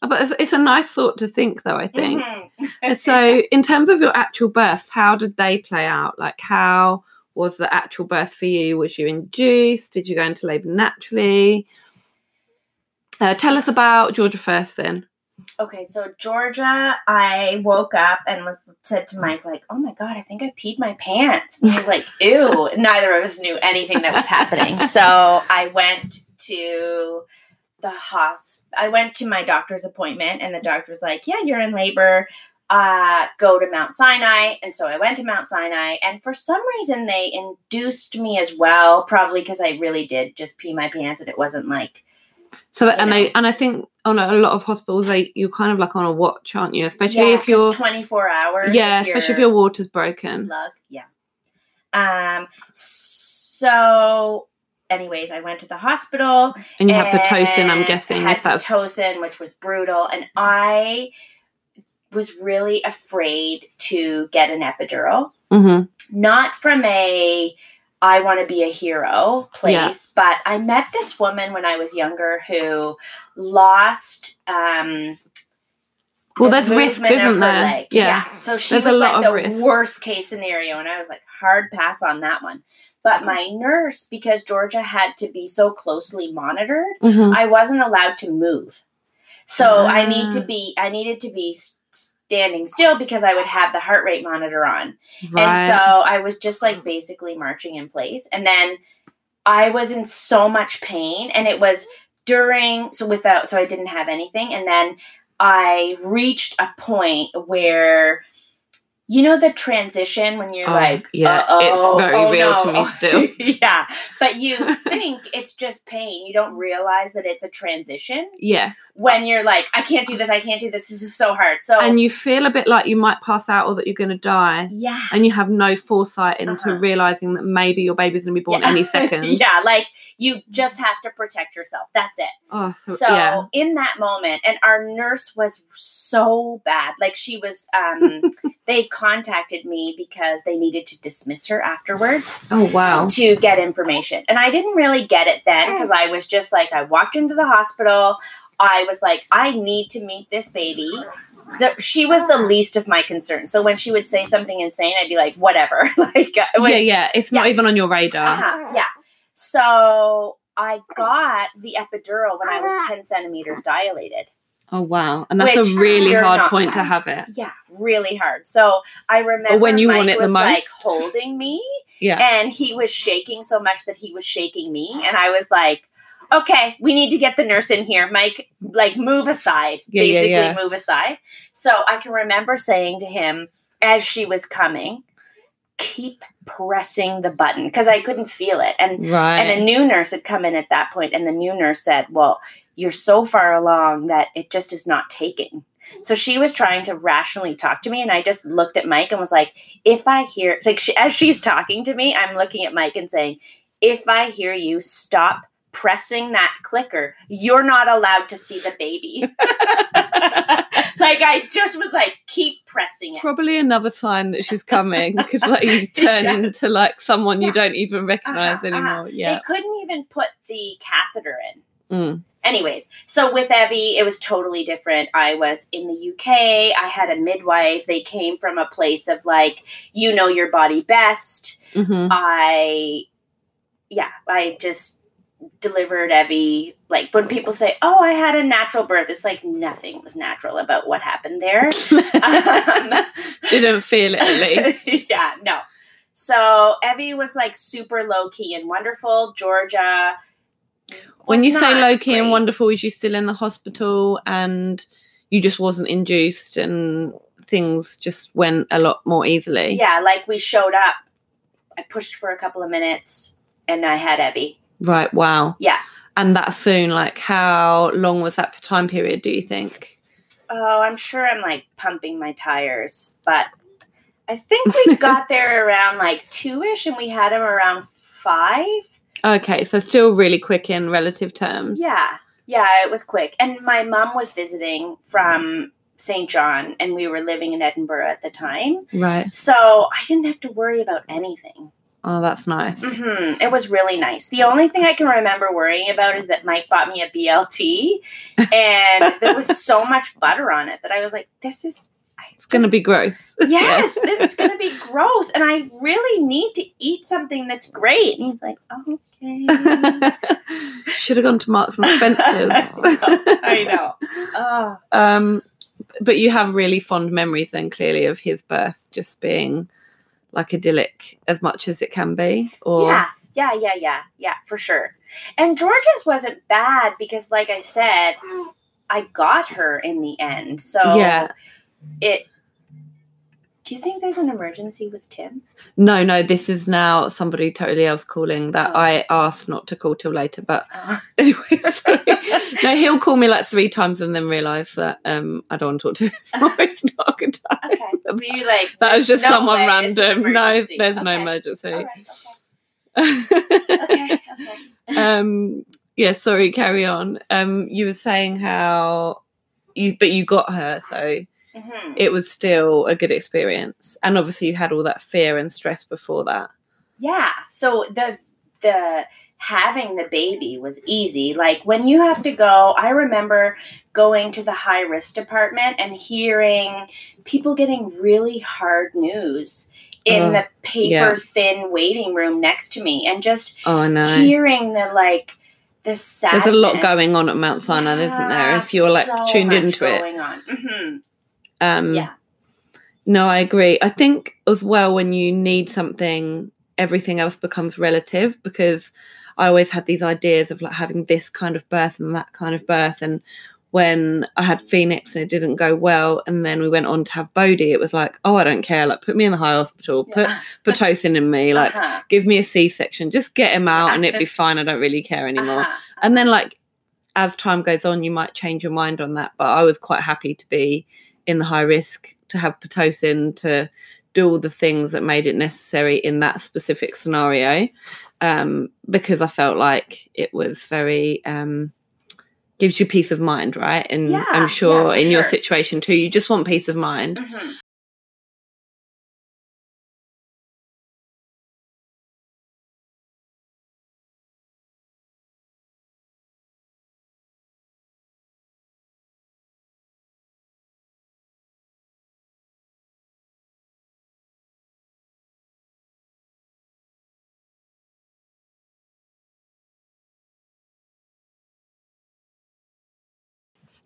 But it's, it's a nice thought to think though, I think. Mhm. so in terms of your actual births, how did they play out? Like how was the actual birth for you? Was you induced? Did you go into labour naturally? Uh, tell us about Georgia first then. Okay, so Georgia, I woke up and was said to Mike like, "Oh my god, I think I peed my pants." And he was like, "Ew." Neither of us knew anything that was happening. So I went to the hosp. I went to my doctor's appointment, and the doctor was like, "Yeah, you're in labor. Uh, go to Mount Sinai." And so I went to Mount Sinai, and for some reason they induced me as well, probably because I really did just pee my pants, and it wasn't like So that, and know. they and I think on a, a lot of hospitals they you're kind of like on a watch, aren't you? Especially Yeah, if you're 24 hours. yeah, especially if your water's broken. plug. Yeah. Um. So, anyways, I went to the hospital. And you have pitocin, I'm and guessing, had if that's pitocin, which was brutal, and I was really afraid to get an epidural. hmm Not from a I want to be a hero place, but I met this woman when I was younger who lost um Well, the there's risks, isn't her there? leg. Yeah. So she There's a was lot like the risks. worst case scenario. And I was like, hard pass on that one. But my nurse, because Georgia had to be so closely monitored, Mhm. I wasn't allowed to move. So I need to Ah. be I needed to be standing still because I would have the heart rate monitor on. Right. And so I was just like basically marching in place. And then I was in so much pain and it was during so without so I didn't have anything and then I reached a point where you know the transition when you're Oh, like yeah, it's very oh real to me still. yeah but you think it's just pain you don't realize that it's a transition yes. when you're like i can't do this i can't do this this is so hard so And you feel a bit like you might pass out or that you're going to die. yeah And you have no foresight into Uh-huh. realizing that maybe your baby's going to be born Yeah. any second. yeah, like you just have to protect yourself. That's it. Oh, so, So yeah. in that moment, and our nurse was so bad. Like she was um they contacted me because they needed to dismiss her afterwards Oh, wow. to get information. And I didn't really get it then mm. because I was just like I walked into the hospital. I was like, I need to meet this baby. The, she was the least of my concerns. So when she would say something insane, I'd be like, whatever. like was, yeah, yeah. It's not yeah. even on your radar. uh-huh, uh-huh. yeah. So I got the epidural when I was uh-huh. 10 centimeters dilated. Oh, wow. And that's a really hard point to have it. Yeah, really hard. So I remember when you Mike want it the was like holding me Yeah. and he was shaking so much that he was shaking me. And I was like, okay, we need to get the nurse in here. Mike, like move aside, Yeah, yeah, basically yeah. move aside. So I can remember saying to him as she was coming, keep pressing the button because I couldn't feel it. And Right. and a new nurse had come in at that point, and the new nurse said, Well, you're so far along that it just is not taking. So she was trying to rationally talk to me, and I just looked at Mike and was like, If I hear, like she, as she's talking to me, I'm looking at Mike and saying, If I hear you stop pressing that clicker, you're not allowed to see the baby. like I just was like, Keep pressing it. Probably another sign that she's coming because, like, you turn Yes. into like someone you don't even recognize Uh-huh, uh-huh. anymore. Yeah. They couldn't even put the catheter in. Mm. Anyways so with evie it was totally different. I was in the uk i had a midwife. They came from a place of like you know your body best. Hmm i yeah i just delivered evie like when people say oh i had a natural birth it's like nothing was natural about what happened there. Um, Didn't feel it at least. yeah no. So evie was like super low key and wonderful. Georgia when you say low key and wonderful, was you still in the hospital and you just wasn't induced and things just went a lot more easily? Yeah, like we showed up. I pushed for a couple of minutes and I had Evie. Right. Wow. Yeah. And that soon, like, how long was that time period? Do you think? Oh, I'm sure I'm like pumping my tires, but I think we got there around like two ish and we had him around five. Okay, so still really quick in relative terms. Yeah, yeah, it was quick. And my mom was visiting from St. John and we were living in Edinburgh at the time. Right. So I didn't have to worry about anything. Oh, that's nice. hmm It was really nice. The only thing I can remember worrying about is that Mike bought me a BLT, and there was so much butter on it that I was like, "This is It's going to be gross. yes, this is going to be gross, and I really need to eat something that's great." And he's like, "Okay." Should have gone to Marks and Spencer's. I know. Oh, um, but you have really fond memories then, clearly, of his birth just being like idyllic as much as it can be. Or yeah, yeah, yeah, yeah, yeah, for sure. And Georgia's wasn't bad because, like I said, I got her in the end. So Yeah. It. Do you think there's an emergency with Tim? no, no, this is now somebody totally else calling that Oh. I asked not to call till later. But Uh, anyway, sorry. no, he'll call me like three times and then realise that um, I don't want to talk to him. it's not a good time. okay. So you like That was just no someone way, random. No, there's no emergency. Right, okay. Okay. Okay. um yeah sorry carry on um you were saying how you but you got her so Mhm. it was still a good experience. And obviously, you had all that fear and stress before that. Yeah. So the the having the baby was easy. Like when you have to go, I remember going to the high risk department and hearing people getting really hard news in Ugh, the paper yeah. thin waiting room next to me and just Oh no. hearing the like the sadness. There's a lot going on at Mount Sinai, isn't there? If you're like so tuned into it. Mhm. Um, Yeah. No, I agree. I think as well when you need something, everything else becomes relative because I always had these ideas of like having this kind of birth and that kind of birth. And when I had Phoenix and it didn't go well, and then we went on to have Bodhi, it was like, oh, I don't care. Like, put me in the high hospital, put Yeah. Pitocin in me, like, Uh-huh. give me a C section, just get him out and it'd be fine. I don't really care anymore. Uh-huh. And then, like, as time goes on, you might change your mind on that. But I was quite happy to be in the high risk, to have Pitocin, to do all the things that made it necessary in that specific scenario, um, because I felt like it was very. Um, gives you peace of mind right and Yeah, i'm sure for in your situation too you just want peace of mind Mhm.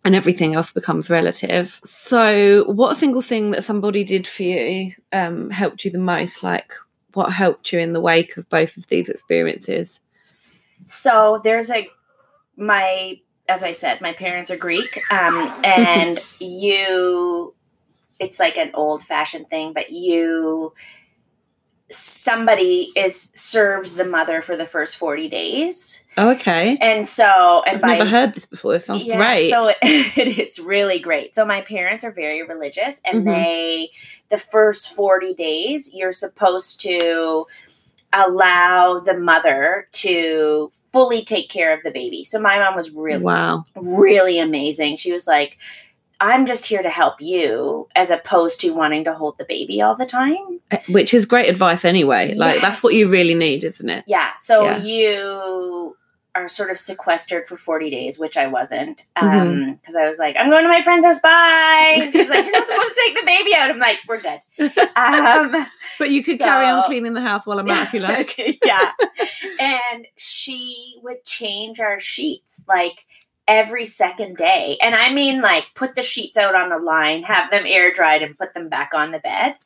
And everything else becomes relative. So, what single thing that somebody did for you um, helped you the most? Like, what helped you in the wake of both of these experiences? So there's a my as I said, my parents are Greek, um, and you. It's like an old fashioned thing, but you somebody is serves the mother for the first 40 days okay. and so and I've by never heard this before. This sounds Yeah, great. So it, it is really great. So my parents are very religious, and Mhm. they the first forty days you're supposed to allow the mother to fully take care of the baby. So my mom was really wow. really amazing. She was like. I'm just here to help you as opposed to wanting to hold the baby all the time. Uh, Which is great advice anyway. Like, that's what you really need, isn't it? Yeah. So Yeah. you are sort of sequestered for 40 days, which I wasn't. Mhm. Um, because I was like, I'm going to my friend's house. Bye. He's like, You're not supposed to take the baby out. I'm like, we're good. Um But you could carry on cleaning the house while I'm out if you like. yeah. And she would change our sheets like every second day. And I mean like put the sheets out on the line, have them air dried and put them back on the bed.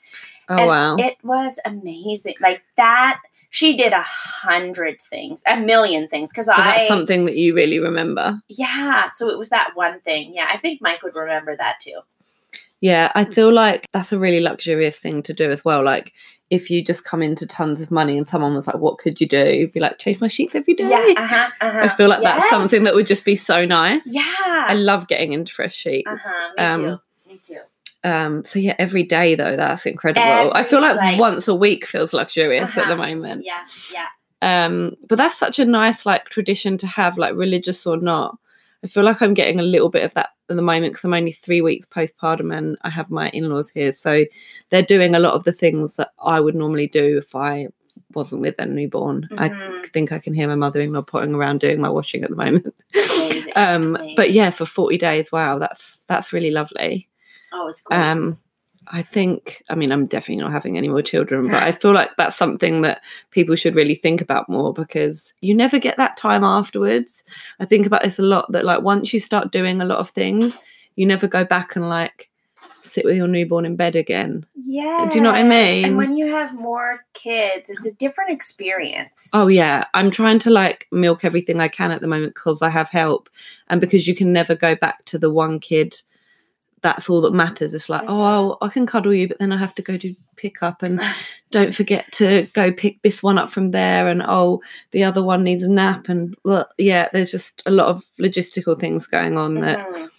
Oh, And wow. It was amazing. Like that, she did a hundred things, a million things. Because I, that's something that you really remember. yeah. So it was that one thing. Yeah, I think Mike would remember that too. Yeah, I hmm. feel like that's a really luxurious thing to do as well. Like, if you just come into tons of money and someone was like, "What could you do?" You'd be like, "Change my sheets every day." Yeah. Uh huh. Uh-huh. I feel like that's something that would just be so nice. Yeah. I love getting into fresh sheets. uh huh. Me um, too. Me too. Um, so yeah, every day though, that's incredible. I feel like, like- once a week feels luxurious at the Uh-huh. moment. Yeah. Yeah. Um, but that's such a nice like tradition to have, like religious or not. I feel like I'm getting a little bit of that at the moment because I'm only three weeks postpartum and I have my in-laws here, so they're doing a lot of the things that I would normally do if I wasn't with a newborn. I Mhm. think I can hear my mother-in-law potting around doing my washing at the moment. Amazing. um, amazing. but yeah, for 40 days, wow, that's that's really lovely. oh, it's great. Um, I think, I mean, I'm definitely not having any more children, but I feel like that's something that people should really think about more because you never get that time afterwards. I think about this a lot that, like, once you start doing a lot of things, you never go back and, like, sit with your newborn in bed again. yeah. do you know what I mean? And when you have more kids, it's a different experience. Oh, yeah. I'm trying to, like, milk everything I can at the moment because I have help and because you can never go back to the one kid. That's all that matters. It's like, oh, I can cuddle you, but then I have to go do pick up and don't forget to go pick this one up from there and oh the other one needs a nap and well yeah there's just a lot of logistical things going on that Mhm.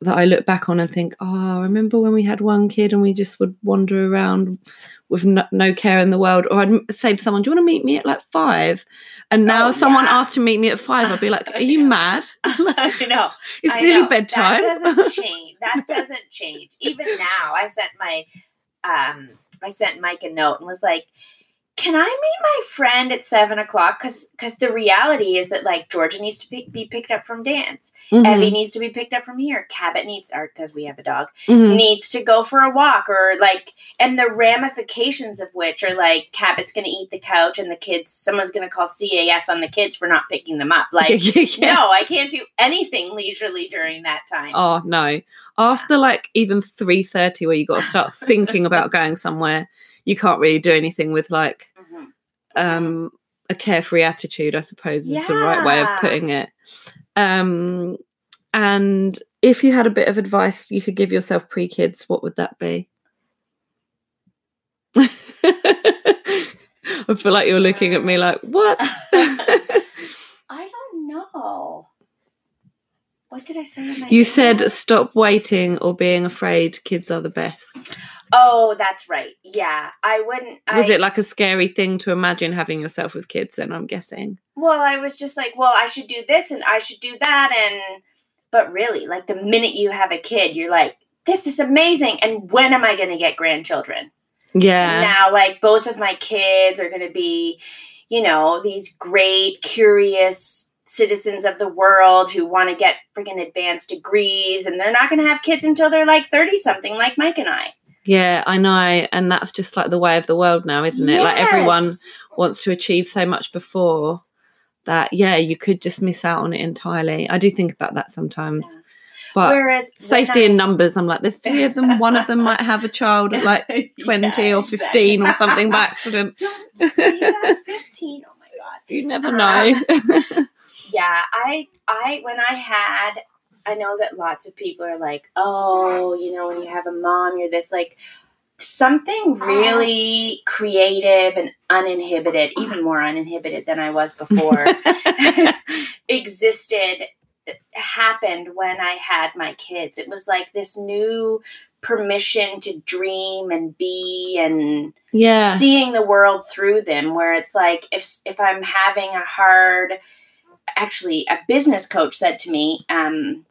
That I look back on and think, oh, I remember when we had one kid and we just would wander around with no, no care in the world? Or I'd say to someone, do you want to meet me at like five? And now Oh, someone yeah. asked to meet me at five, I'd be like, are you mad? I know. it's I nearly know. bedtime. That doesn't change. That doesn't change. Even now, I sent my, um, I sent Mike a note and was like, "Can I meet my friend at seven o'clock?" Because, because the reality is that like Georgia needs to pick, be picked up from dance. Mhm, Evie needs to be picked up from here. Cabot needs, or because we have a dog, mhm. needs to go for a walk, or like, and the ramifications of which are like Cabot's going to eat the couch, and the kids, someone's going to call CAS on the kids for not picking them up. Like, yeah. no, I can't do anything leisurely during that time. Oh no! After like even three thirty, where you got to start thinking about going somewhere, you can't really do anything with like Mhm. um a carefree attitude. I suppose is the right way of putting it. Um, and if you had a bit of advice you could give yourself pre kids, what would that be? I feel like you're looking at me like what? I don't know. What did I say? You said stop waiting or being afraid. Kids are the best. Oh, that's right. Yeah, I wouldn't. Was I, it like a scary thing to imagine having yourself with kids? Then I'm guessing. Well, I was just like, well, I should do this and I should do that, and but really, like the minute you have a kid, you're like, this is amazing. And when am I going to get grandchildren? Yeah. now like both of my kids are going to be you know these great curious citizens of the world who want to get freaking advanced degrees and they're not going to have kids until they're like 30 something like mike and i Yeah, I know. And that's just like the way of the world now, isn't it? Like everyone wants to achieve so much before that, yeah, you could just miss out on it entirely. I do think about that sometimes. Yeah. But whereas safety I- in numbers, I'm like, there's three of them. One of them might have a child at like 20 Yeah, or 15 or something by accident. don't say that 15 oh my god You never um, know. yeah i i when i had i know that lots of people are like oh you know when you have a mom you're this like something really creative and uninhibited even more uninhibited than i was before existed happened when i had my kids it was like this new permission to dream and be and yeah. seeing the world through them where it's like if if i'm having a hard actually a business coach said to me um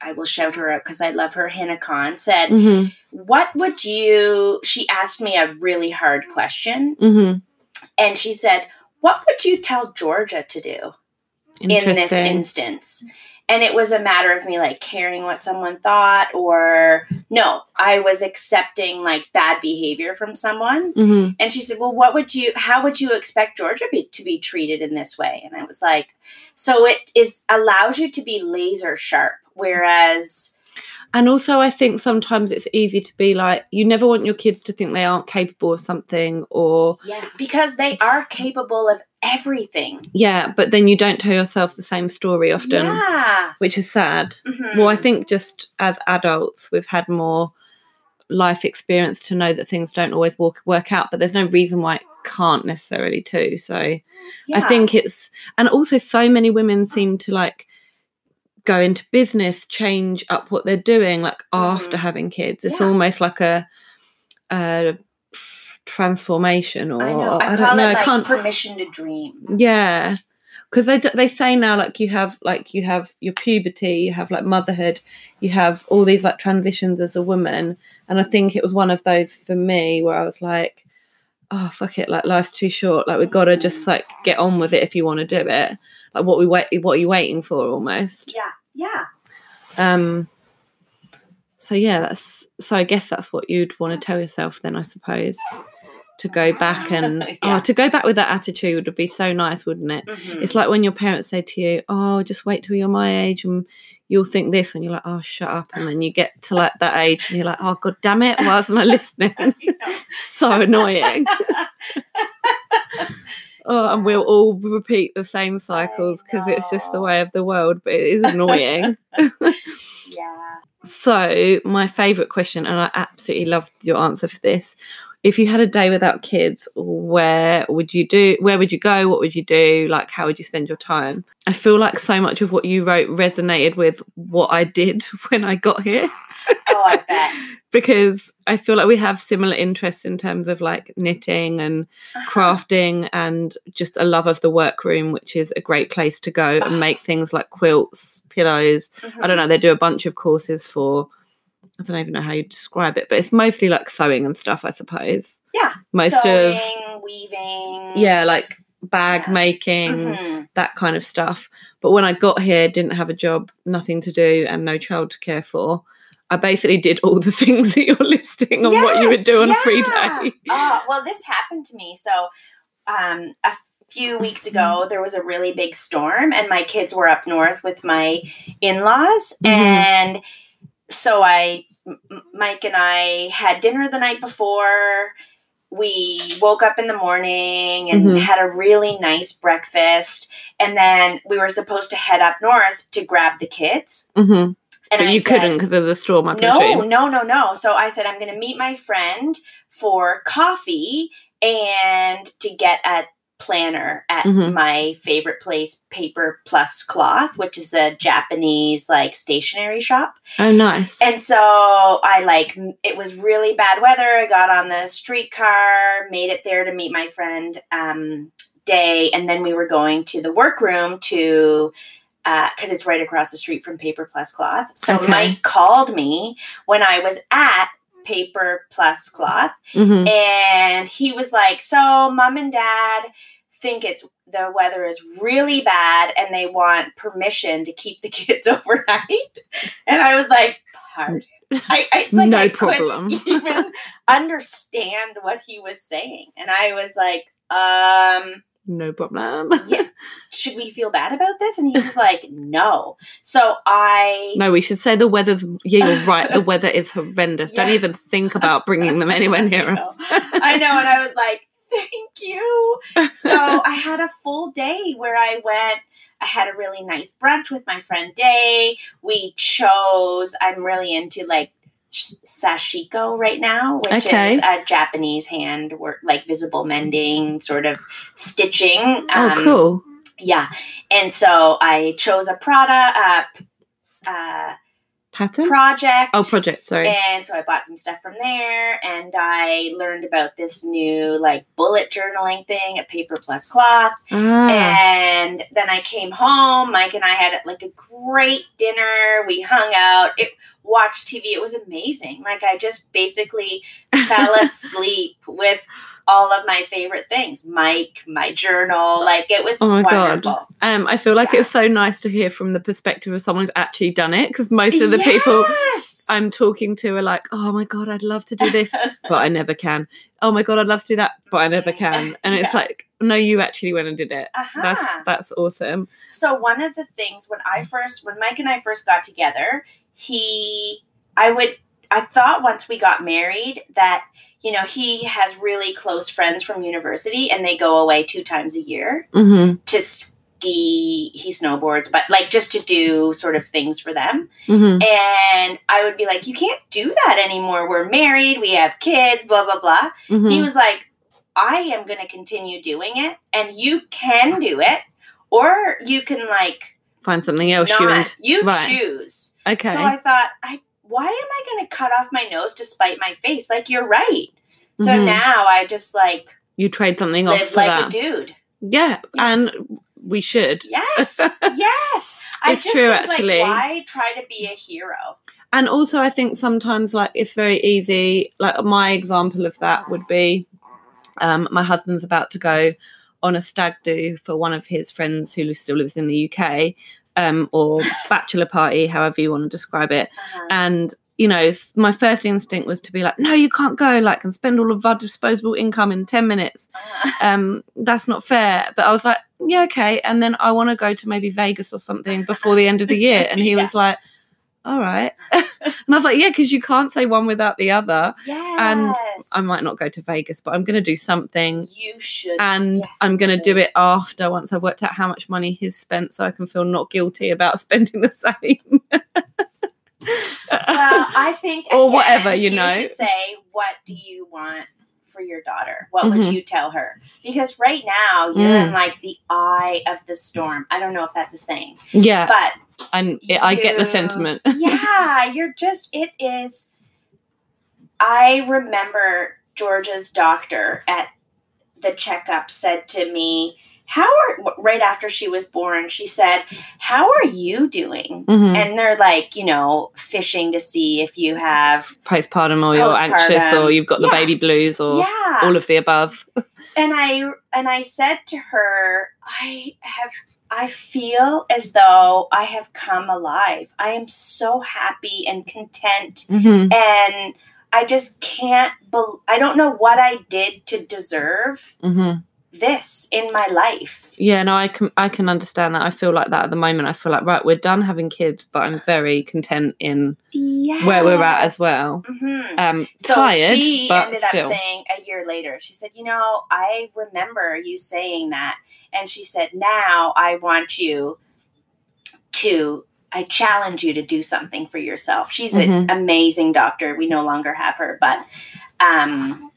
i will shout her out because i love her hannah Khan said hmm what would you she asked me a really hard question. Hmm and she said what would you tell georgia to do in this instance and it was a matter of me like caring what someone thought or no i was accepting like bad behavior from someone hmm and she said, "Well, what would you? How would you expect Georgia be, to be treated in this way?" And I was like, "So it is allows you to be laser sharp, whereas And also, I think sometimes it's easy to be like, you never want your kids to think they aren't capable of something, or yeah, because they are capable of everything. yeah, but then you don't tell yourself the same story often, Yeah. which is sad. Mhm. Well, I think just as adults, we've had more life experience to know that things don't always work, work out, but there's no reason why it can't necessarily too. So I think it's, and also so many women seem to like go into business, change up what they're doing, like after Mhm. having kids. It's Yeah. almost like a, a transformation, or I know. I, I, don't know. it I can't. permission to dream. Yeah, because they they say now like you have like you have your puberty, you have like motherhood, you have all these like transitions as a woman, and I think it was one of those for me where I was like, oh fuck it, like life's too short, like we've got to just like get on with it if you want to do it. Like what we wait, what are you waiting for almost? Yeah. Yeah. Um. So yeah, that's so. I guess that's what you'd want to tell yourself then, I suppose, to go back and Yeah. oh, to go back with that attitude would be so nice, wouldn't it? Mhm. It's like when your parents say to you, "Oh, just wait till you're my age, and you'll think this," and you're like, "Oh, shut up!" And then you get to like that age, and you're like, "Oh, god damn it, why wasn't I listening?" so annoying. Oh, and we'll all repeat the same cycles because it's just the way of the world, but it is annoying. yeah. so, my favourite question, and I absolutely loved your answer for this, if you had a day without kids, where would you do? Where would you go? What would you do? Like, how would you spend your time? I feel like so much of what you wrote resonated with what I did when I got here. Oh, I bet. because I feel like we have similar interests in terms of like knitting and Uh-huh. crafting and just a love of the workroom, which is a great place to go Ah. and make things like quilts, pillows. I Mhm. don't know, they do a bunch of courses for, I don't even know how you describe it, but it's mostly like sewing and stuff, I suppose. Yeah. Most Sewing, of, weaving. yeah, like bag Yeah. making, Mhm. that kind of stuff. But when I got here, didn't have a job, nothing to do, and no child to care for. I basically did all the things that you're listing on what you would do on a free day. Oh, well, this happened to me. So, um, a few weeks Mm-hmm. ago, there was a really big storm, and my kids were up north with my in laws. Mhm. And so, I, Mike and I had dinner the night before. We woke up in the morning and Mhm. had a really nice breakfast. And then we were supposed to head up north to grab the kids. hmm And But I you said- couldn't because of the storm, I no, presume. no, no, no. So I said I'm going to meet my friend for coffee and to get a planner at Mhm. my favorite place, Paper Plus Cloth, which is a Japanese like stationery shop. Oh, nice. And so I like it was really bad weather. I got on the streetcar, made it there to meet my friend um, Day, and then we were going to the workroom to because it's right across the street from Paper Plus Cloth. So Okay. Mike called me when I was at Paper Plus Cloth, hmm and he was like, "So, mom and dad think it's the weather is really bad, and they want permission to keep the kids overnight." And I was like, "Pardon." I, I, it's like No I problem. even understand what he was saying, and I was like, "Um, No problem. yeah, should we feel bad about this?" And he was like, "No." So I No, we should say the weather's. Yeah, you're right. The weather is horrendous. Don't even think about bringing them anywhere near I us. I know, and I was like, thank you. So I had a full day where I went. I had a really nice brunch with my friend Day. We chose. I'm really into like sashiko right now, which Okay. is a Japanese hand work, like visible mending, sort of stitching. oh, Um, cool. Yeah, and so I chose a Prada uh, uh, Pattern? project. oh, project. Sorry. And so I bought some stuff from there and I learned about this new like bullet journaling thing at Paper Plus Cloth. ah, And then I came home. Mike and I had like a great dinner. We hung out, it watched TV. It was amazing. Like I just basically fell asleep with all of my favorite things. Mike, my journal. Like it was Oh my God. wonderful. um, I feel like yeah. it's so nice to hear from the perspective of someone who's actually done it because most of the people I'm talking to are like, oh my God, I'd love to do this, but I never can. Oh my God, I'd love to do that, but I never can. And it's Yeah. like, no, you actually went and did it. Uh-huh. That's that's awesome. So one of the things when I first when Mike and I first got together, he I would I thought once we got married that you know he has really close friends from university and they go away two times a year hmm to ski he snowboards but like just to do sort of things for them hmm and I would be like you can't do that anymore we're married we have kids blah blah blah hmm he was like, I am going to continue doing it, and you can do it, or you can like Find something else not. you and you right. choose. okay. So I thought, I why am I going to cut off my nose to spite my face? Like you're right. So Mhm. now I just like you trade something off for like that. a dude. Yeah, Yeah. and we should. Yes, yes. I It's just true, think, actually. Like, why try to be a hero? And also, I think sometimes, like, it's very easy. Like, my example of that would be um, my husband's about to go on a stag do for one of his friends who still lives in the UK, um, or bachelor party, however you want to describe it. Uh-huh. And, you know, my first instinct was to be like, no, you can't go, like, and spend all of our disposable income in 10 minutes. Uh-huh. um that's not fair but i was like yeah okay and then i want to go to maybe vegas or something before the end of the year and he Yeah. was like all right and i was like yeah because you can't say one without the other yes. And I might not go to vegas but i'm going to do something You should. and i'm going to do it after once i've worked out how much money he's spent so i can feel not guilty about spending the same well, I think Or again, whatever, you know. say, what do you want for your daughter, what would Mhm. you tell her? Because right now you're Mm. in like the eye of the storm. I don't know if that's a saying, Yeah, but and I get the sentiment. yeah, you're just, it is. I remember Georgia's doctor at the checkup said to me, How are, right after she was born, she said, How are you doing? Mhm. And they're like, you know, fishing to see if you have, Postpartum, or you're anxious, or you've got the Yeah. baby blues, or yeah. all of the above. and I, and I said to her, I have, I feel as though I have come alive. I am so happy and content Mhm. and I just can't. Bel- I don't know what I did to deserve Mhm. This in my life. Yeah, no, I can I can understand that. I feel like that at the moment. I feel like right, we're done having kids, but I'm very content in Yes. where we're at as well. hmm Um, So tired, she but ended still. up saying a year later, she said, "You know, I remember you saying that," and she said, "Now I want you to." I challenge you to do something for yourself. She's an Mhm. amazing doctor. We no longer have her, but um,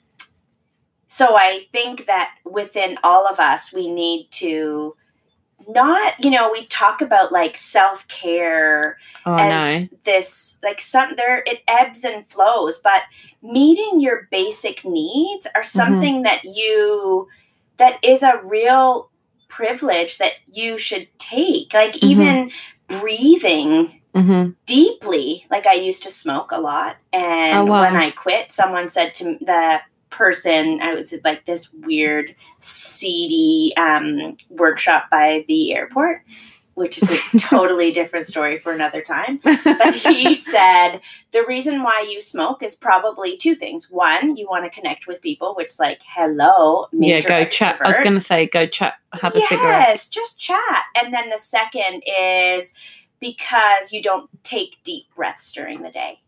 so I think that within all of us, we need to not, you know, we talk about like self care oh no. as this like some there it ebbs and flows but meeting your basic needs are Mm-hmm. something that you that is a real privilege that you should take like Mhm. even breathing hmm deeply like i used to smoke a lot and Oh, wow. when i quit someone said to the person i was at like this weird seedy um, workshop by the airport which is a totally different story for another time but he said the reason why you smoke is probably two things one you want to connect with people which like hello yeah, go chat. I was going to say, go chat, have a cigarette. yes, just chat. And then the second is because you don't take deep breaths during the day.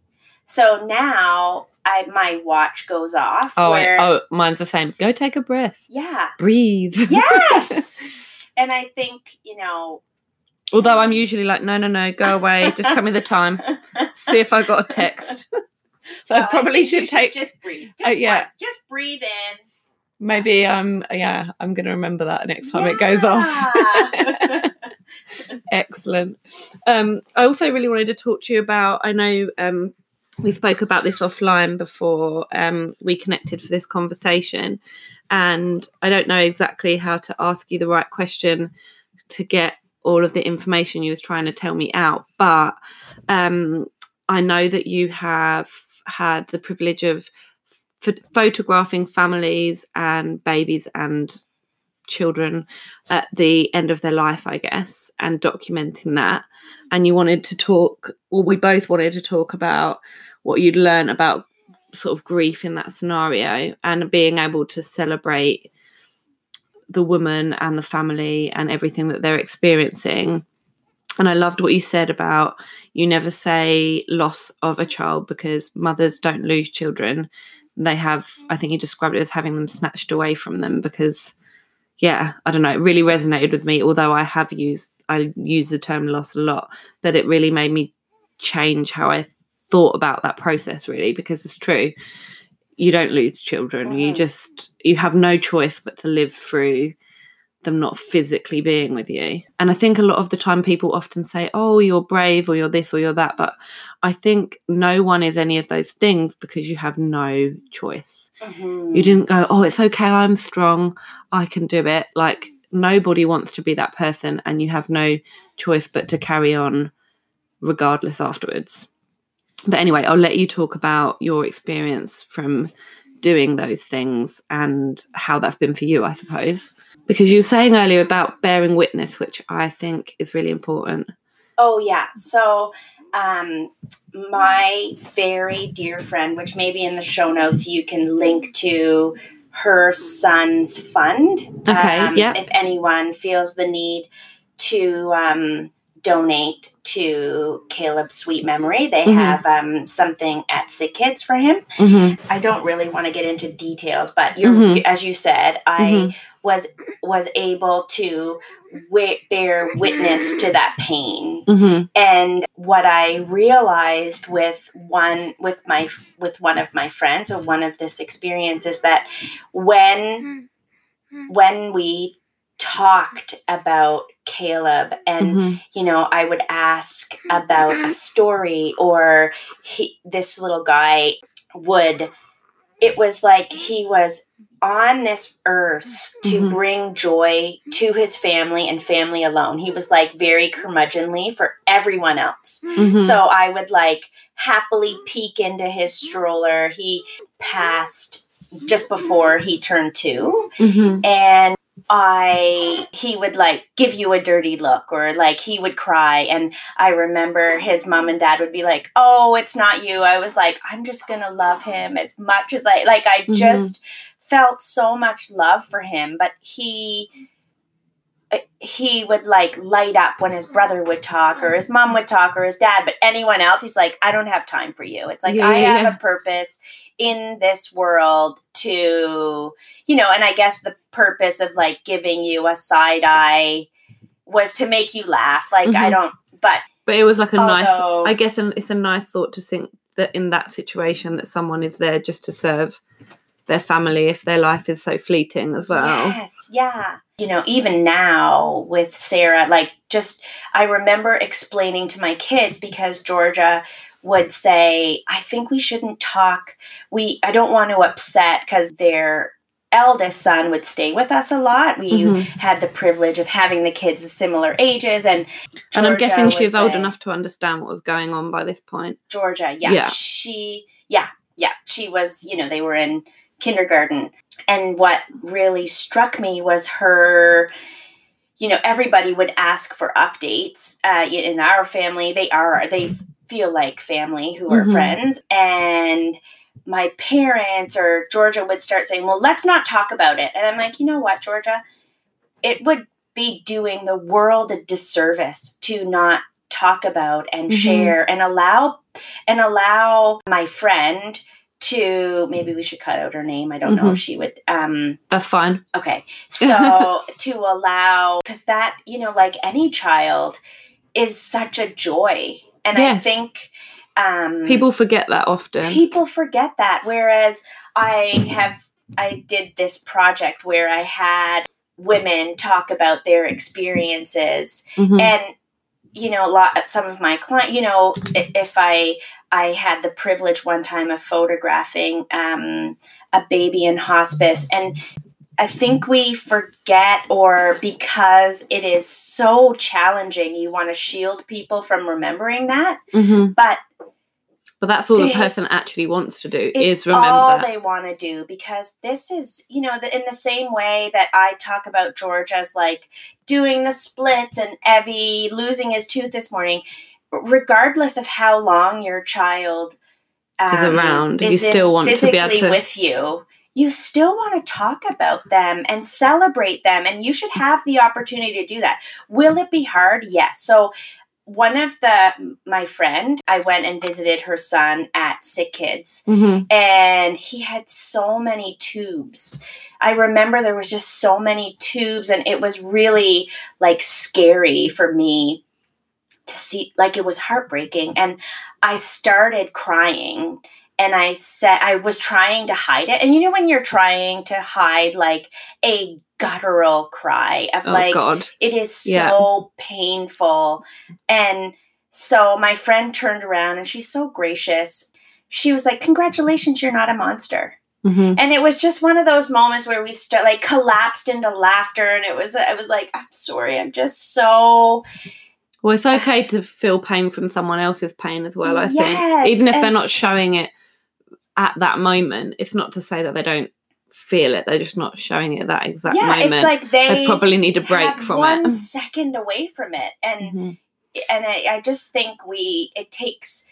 So now I my watch goes off. Oh, I- where, oh, mine's the same. Go take a breath. yeah. Breathe. Yes. and I think, you know, Although I'm usually like, no, no, no, go away. Just tell me the time. See if I got a text. So I probably you should take. just breathe. Uh, yeah. once. Just breathe in. Maybe I'm. um yeah, I'm gonna remember that next time it goes off. Excellent. Um, I also really wanted to talk to you about. I know um, we spoke about this offline before um, we connected for this conversation, and I don't know exactly how to ask you the right question to get all of the information you was trying to tell me out. But um, I know that you have had the privilege of ph- photographing families and babies and children at the end of their life, I guess, and documenting that. And you wanted to talk, or we both wanted to talk about what you'd learn about sort of grief in that scenario and being able to celebrate the woman and the family and everything that they're experiencing. And I loved what you said about you never say loss of a child because mothers don't lose children. They have, I think you described it as having them snatched away from them because yeah, I don't know, it really resonated with me. Although I have used I use the term loss a lot, that it really made me change how I thought about that process really, because it's true. You don't lose children. You Mhm. just you have no choice but to live through them not physically being with you. And I think a lot of the time people often say, Oh, you're brave or you're this or you're that. But I think no one is any of those things because you have no choice Mhm. you didn't go oh it's okay i'm strong i can do it like nobody wants to be that person and you have no choice but to carry on regardless afterwards but anyway i'll let you talk about your experience from doing those things and how that's been for you i suppose because you were saying earlier about bearing witness which i think is really important Oh yeah. So um my very dear friend, which maybe in the show notes you can link to her son's fund. Okay, um, yeah. If anyone feels the need to um donate to Caleb's sweet memory. They Mhm. have um, something at Sick Kids for him. Mhm. I don't really want to get into details, but you're, Mhm. as you said, I Mhm. was was able to wi- bear witness to that pain Mhm. and what i realized with one with my with one of my friends or one of this experience is that when when we talked about caleb and Mhm. you know i would ask about a story or he this little guy would it was like he was on this earth to Mhm. bring joy to his family and family alone he was like very curmudgeonly for everyone else Mhm. so I would like happily peek into his stroller. He passed just before he turned two. Mhm. And I, he would like give you a dirty look or like he would cry. And I remember his mom and dad would be like, Oh, it's not you. I was like, I'm just going to love him as much as I, like, I Mhm. just felt so much love for him. But he, he would like light up when his brother would talk or his mom would talk or his dad but anyone else he's like i don't have time for you it's like Yeah, i yeah, have yeah. a purpose in this world to you know and i guess the purpose of like giving you a side eye was to make you laugh like i Mhm. don't but But it was like a nice. I guess it's a nice thought to think that in that situation that someone is there just to serve their family if their life is so fleeting as well. Yes, yeah. You know, even now with Sarah, like just I remember explaining to my kids because Georgia would say, I think we shouldn't talk. We I don't want to upset because their eldest son would stay with us a lot. We Mhm. had the privilege of having the kids of similar ages and And I'm guessing would she's old enough to understand what was going on by this point. Georgia. Yeah. Yeah. She, yeah, yeah. She was, you know, they were in kindergarten. And what really struck me was her, you know, everybody would ask for updates. Uh, in our family, they are, they feel like family who are Mhm. friends. And my parents or Georgia would start saying, well, let's not talk about it. And I'm like, you know what, Georgia? It would be doing the world a disservice to not talk about and Mhm. share and allow and allow my friend to maybe we should cut out her name i don't know Mhm. if she would um That's fine. okay so to allow because that you know like any child is such a joy and i think um People forget that often. people forget that whereas i have i did this project where i had women talk about their experiences Mhm. and you know a lot some of my client you know if i i had the privilege one time of photographing um, a baby in hospice and i think we forget or because it is so challenging you want to shield people from remembering that Mhm. but But that's all the person actually wants to do is remember all they want to do because this is you know the, in the same way that i talk about george as like doing the splits and evie losing his tooth this morning regardless of how long your child um, Is around, you is in- still want to be able to- with you you still want to talk about them and celebrate them and you should have the opportunity to do that will it be hard yes so one of the my friend i went and visited her son at sick kids Mhm. and he had so many tubes. I remember there was just so many tubes and it was really like scary for me to see like it was heartbreaking and I started crying and I said I was trying to hide it. And you know when you're trying to hide like a guttural cry of Oh like God. it is so Yeah. painful. And so my friend turned around and she's so gracious. She was like, Congratulations, you're not a monster. Mhm. And it was just one of those moments where we st- like collapsed into laughter. And it was, I was like, I'm sorry, I'm just so. Well, it's okay to feel pain from someone else's pain as well, I Yes, think. Even if they're not showing it at that moment, it's not to say that they don't feel it. They're just not showing it at that exact yeah, moment. it's like they, they probably need a break from one it. second away from it. And, Mhm. and I, I just think we, it takes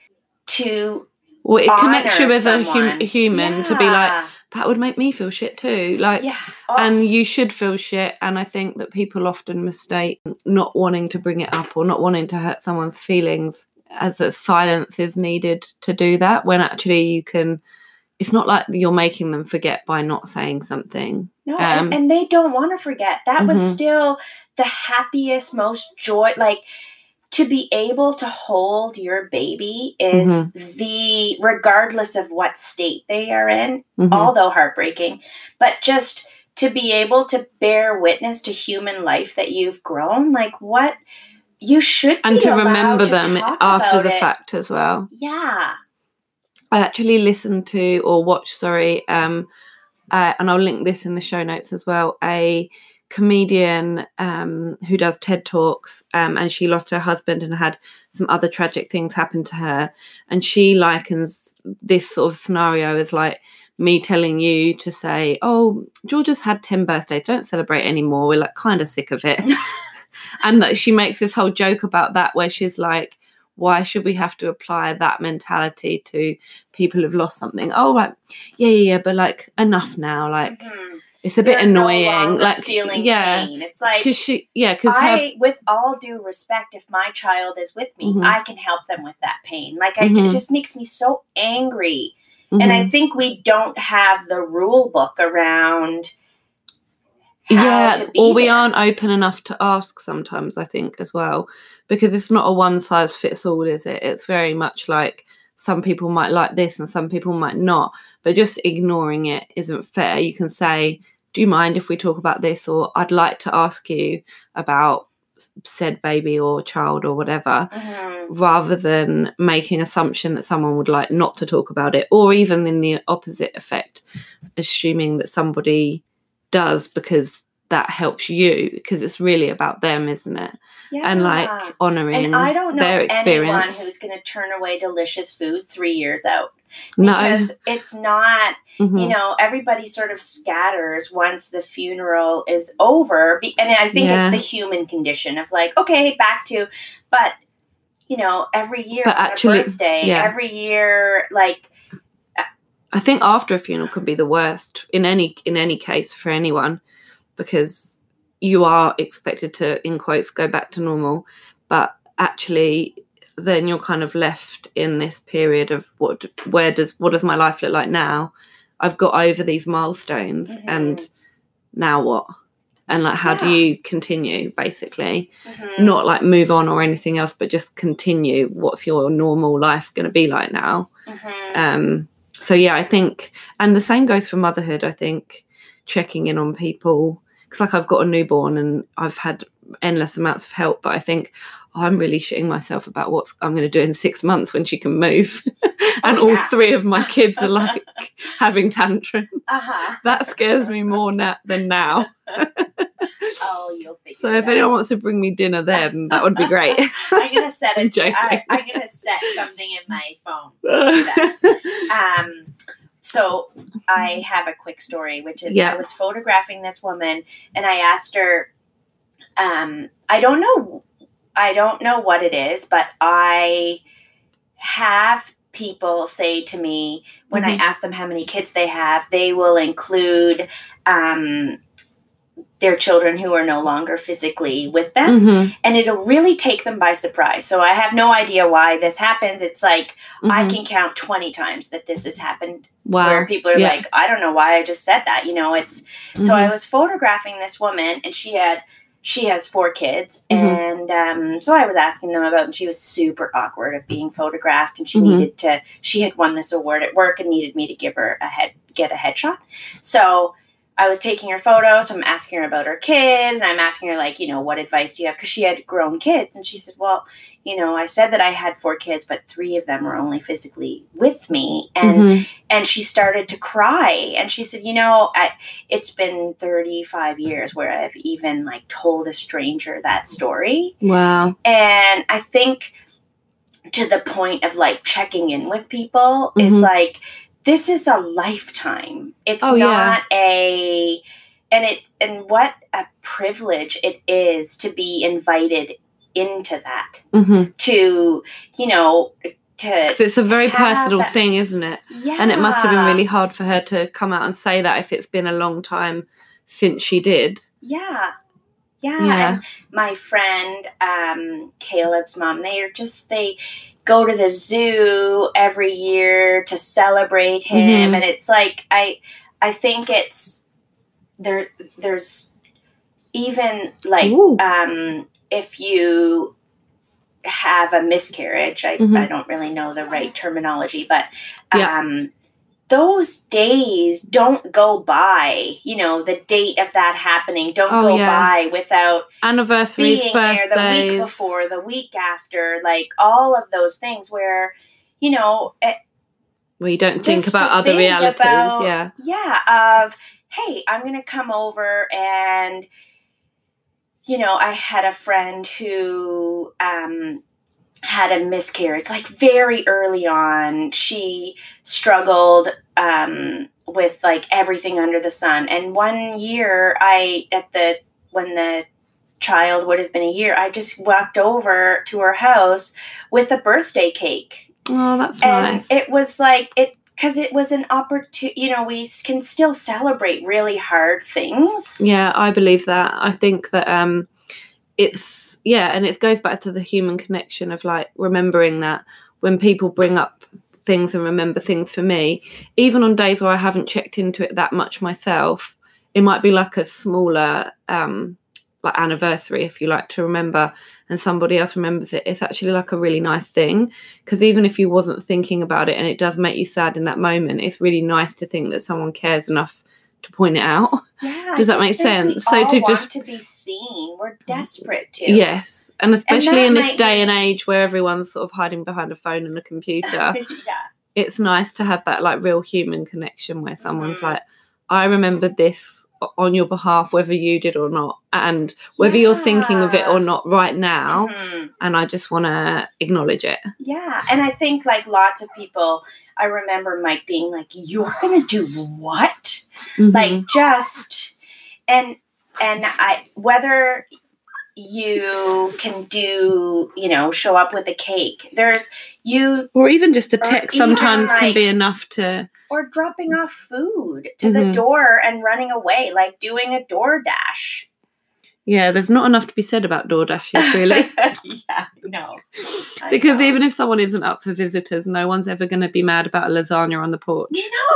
to Well, it connects you as a hum- human to be like, that would make me feel shit too. Like, yeah. Oh, and you should feel shit. And I think that people often mistake not wanting to bring it up or not wanting to hurt someone's feelings as a silence is needed to do that when actually you can. It's not like you're making them forget by not saying something. no, um, and, and they don't want to forget. That was Mhm. still the happiest, most joy. Like to be able to hold your baby is Mm-hmm. the regardless of what state they are in, Mhm. although heartbreaking, but just to be able to bear witness to human life that you've grown, like what you should and be to remember to them after the it. fact as well. Yeah. I actually listened to or watched, sorry, um, uh, and I'll link this in the show notes as well. A comedian um, who does TED talks, um, and she lost her husband and had some other tragic things happen to her, and she likens this sort of scenario as like me telling you to say, "Oh, Georgia's had ten birthdays. Don't celebrate anymore. We're like kind of sick of it." and that she makes this whole joke about that where she's like why should we have to apply that mentality to people who've lost something oh right yeah yeah yeah but like enough now like Mhm. it's a bit You're no annoying longer like feeling yeah pain. It's like because she yeah because her I, with all due respect, if my child is with me, Mhm. I can help them with that pain. Like I, Mhm. it just makes me so angry, and I Mhm. think we don't have the rule book around. Yeah or we there. aren't open enough to ask sometimes i think as well because it's not a one size fits all is it it's very much like some people might like this and some people might not but just ignoring it isn't fair you can say do you mind if we talk about this or i'd like to ask you about said baby or child or whatever Mhm. rather than making assumption that someone would like not to talk about it or even in the opposite effect assuming that somebody does because that helps you because it's really about them isn't it Yeah. and like honoring and I don't know their anyone experience who's going to turn away delicious food three years out no because it's not Mhm. you know everybody sort of scatters once the funeral is over Be- and i think Yeah. it's the human condition of like okay back to but you know every year But on actually- birthday yeah. every year like I think after a funeral can be the worst in any in any case for anyone because you are expected to in quotes go back to normal. But actually then you're kind of left in this period of what where does what does my life look like now? I've got over these milestones and Mhm. now what? And like how do you continue basically? Mhm, not like move on or anything else but just continue what's your normal life going to be like now. Mhm. um so yeah i think and the same goes for motherhood i think. Checking in on people because like i've got a newborn and i've had endless amounts of help but i think oh, i'm really shitting myself about what i'm going to do in six months when she can move and all yeah. three of my kids are like having tantrums uh-huh. that scares me more na- than now oh you'll figure so if out. anyone wants to bring me dinner then that would be great i'm gonna set I'm it. I, i'm gonna set something in my phone um so i have a quick story which is Yeah. i was photographing this woman and i asked her um i don't know i don't know what it is but i have people say to me when Mhm. i ask them how many kids they have they will include um their children who are no longer physically with them Mhm, and it'll really take them by surprise so i have no idea why this happens it's like I mhm. can count 20 times that this has happened wow where people are Yeah. like, I don't know why I just said that. You know, it's so I was photographing this woman and she had she has four kids Mhm. and um, so I was asking them about and she was super awkward of being photographed and she Mhm. needed to she had won this award at work and needed me to give her a head get a headshot. So I was taking her photos. So I'm asking her about her kids, and I'm asking her like, you know, what advice do you have? Because she had grown kids, and she said, well, you know, I said that I had four kids, but three of them were only physically with me, and Mhm. and she started to cry, and she said, you know, I, it's been 35 years where I've even like told a stranger that story, wow and I think to the point of like checking in with people is Mhm. like this is a lifetime. It's Oh, yeah. not a and it and what a privilege it is to be invited into that Mhm. to you know to it's a very personal that- thing, isn't it? yeah And it must have been really hard for her to come out and say that if it's been a long time since she did. yeah yeah, Yeah. and my friend um caleb's mom they are just they go to the zoo every year to celebrate him Mhm. and it's like i i think it's there there's even like Ooh. um if you have a miscarriage I, Mhm. I don't really know the right terminology but Yeah. Those days don't go by you know the date of that happening don't Oh, go yeah. by without Anniversaries, being there the week before the week after like all of those things where you know it, Where you don't think about other think realities. about- yeah. yeah of hey i'm gonna come over and you know i had a friend who um had a miscarriage like very early on she struggled um with like everything under the sun and one year i at the when the child would have been a year i just walked over to her house with a birthday cake Oh, that's and nice. it was like it because it was an opportunity you know we can still celebrate really hard things Yeah, I believe that. I think that um it's yeah, and it goes back to the human connection of like remembering that when people bring up things and remember things for me, even on days where I haven't checked into it that much myself, it might be like a smaller um like anniversary if you like to remember and somebody else remembers it. It's actually like a really nice thing because even if you wasn't thinking about it and it does make you sad in that moment it's really nice to think that someone cares enough to point it out yeah Does that make sense? So to want just- to be seen we're desperate to Yes, and especially that in this day and age where everyone's sort of hiding behind a phone and a computer, yeah it's nice to have that like real human connection where someone's Mhm. like, "I remember this on your behalf, whether you did or not, and whether you're thinking of it or not right now." Mhm. And I just want to acknowledge it. yeah and i think like lots of people i remember mike being like you're gonna do what Mhm. like just and and i whether you can do you know show up with a cake there's you or even just a text sometimes can be enough to. Or dropping off food to the Mhm. door and running away like doing a door dash Yeah, there's not enough to be said about DoorDashes, really. yeah no because know. even if someone isn't up for visitors, no one's ever going to be mad about a lasagna on the porch.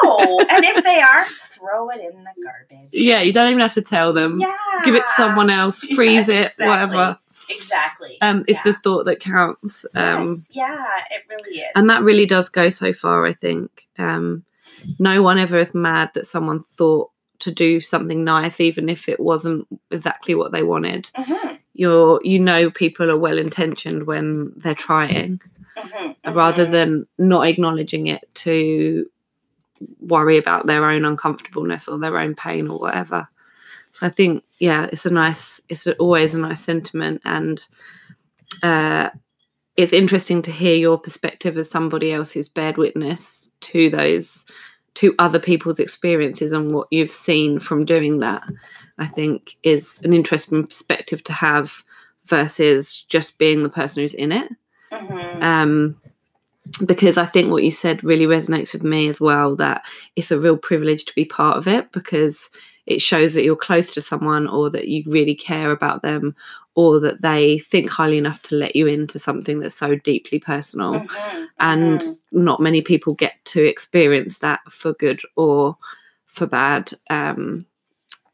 no and if they are throw it in the garbage Yeah, you don't even have to tell them. yeah Give it to someone else, Yeah, freeze it, whatever. exactly Um, it's Yeah. the thought that counts. Um, yes, yeah it really is and that really does go so far, I think. Um, no one ever is mad that someone thought to do something nice, even if it wasn't exactly what they wanted. Mhm, You're, you know, people are well intentioned when they're trying, mhm, rather mhm. than not acknowledging it to worry about their own uncomfortableness or their own pain or whatever. So I think, yeah, it's a nice, it's always a nice sentiment, and uh, it's interesting to hear your perspective as somebody else who's bared witness to those, to other people's experiences and what you've seen from doing that. I think is an interesting perspective to have versus just being the person who's in it Mhm. um, because I think what you said really resonates with me as well. That it's a real privilege to be part of it because it shows that you're close to someone, or that you really care about them, or that they think highly enough to let you into something that's so deeply personal. Mhm, And mhm. not many people get to experience that for good or for bad. Um,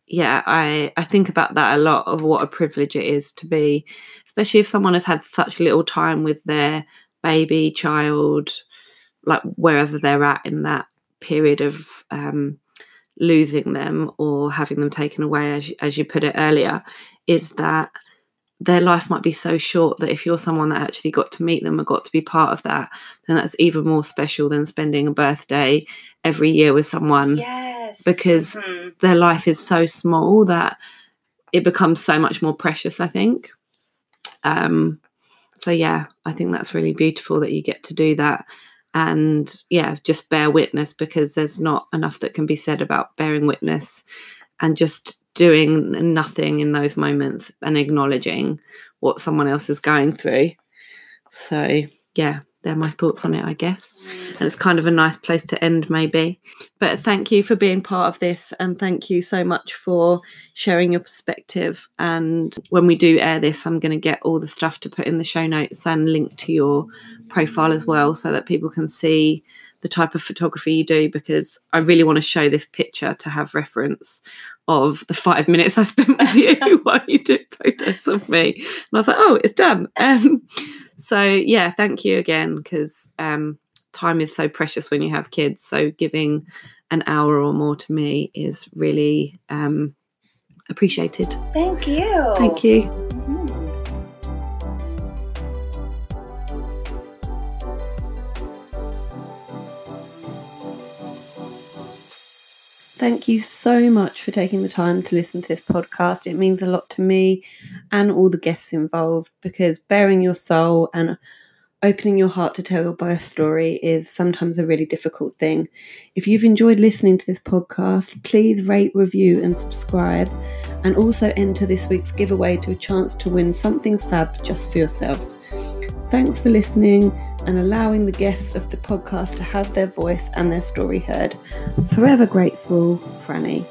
yeah, I I think about that a lot of what a privilege it is to be, especially if someone has had such little time with their baby, child, like wherever they're at in that period of um, losing them or having them taken away, as as you put it earlier, is that their life might be so short that if you're someone that actually got to meet them or got to be part of that, then that's even more special than spending a birthday every year with someone yes because- mhm. their life is so small that it becomes so much more precious i think. Um so yeah i think that's really beautiful that you get to do that. And yeah just bear witness because there's not enough that can be said about bearing witness and just doing nothing in those moments and acknowledging what someone else is going through so yeah they're my thoughts on it, I guess. And it's kind of a nice place to end, maybe. But thank you for being part of this, and thank you so much for sharing your perspective. And when we do air this, I'm going to get all the stuff to put in the show notes and link to your profile as well, so that people can see the type of photography you do. Because I really want to show this picture to have reference of the five minutes I spent with you while you took photos of me. And I was like, oh, it's done. Um, so yeah, thank you again because um, time is so precious when you have kids. So giving an hour or more to me is really um, appreciated. Thank you. Thank you. Thank you so much for taking the time to listen to this podcast. It means a lot to me and all the guests involved because bearing your soul and opening your heart to tell your birth story is sometimes a really difficult thing. If you've enjoyed listening to this podcast, please rate, review, and subscribe. And also enter this week's giveaway to a chance to win something fab just for yourself. Thanks for listening and allowing the guests of the podcast to have their voice and their story heard. Forever grateful, Franny.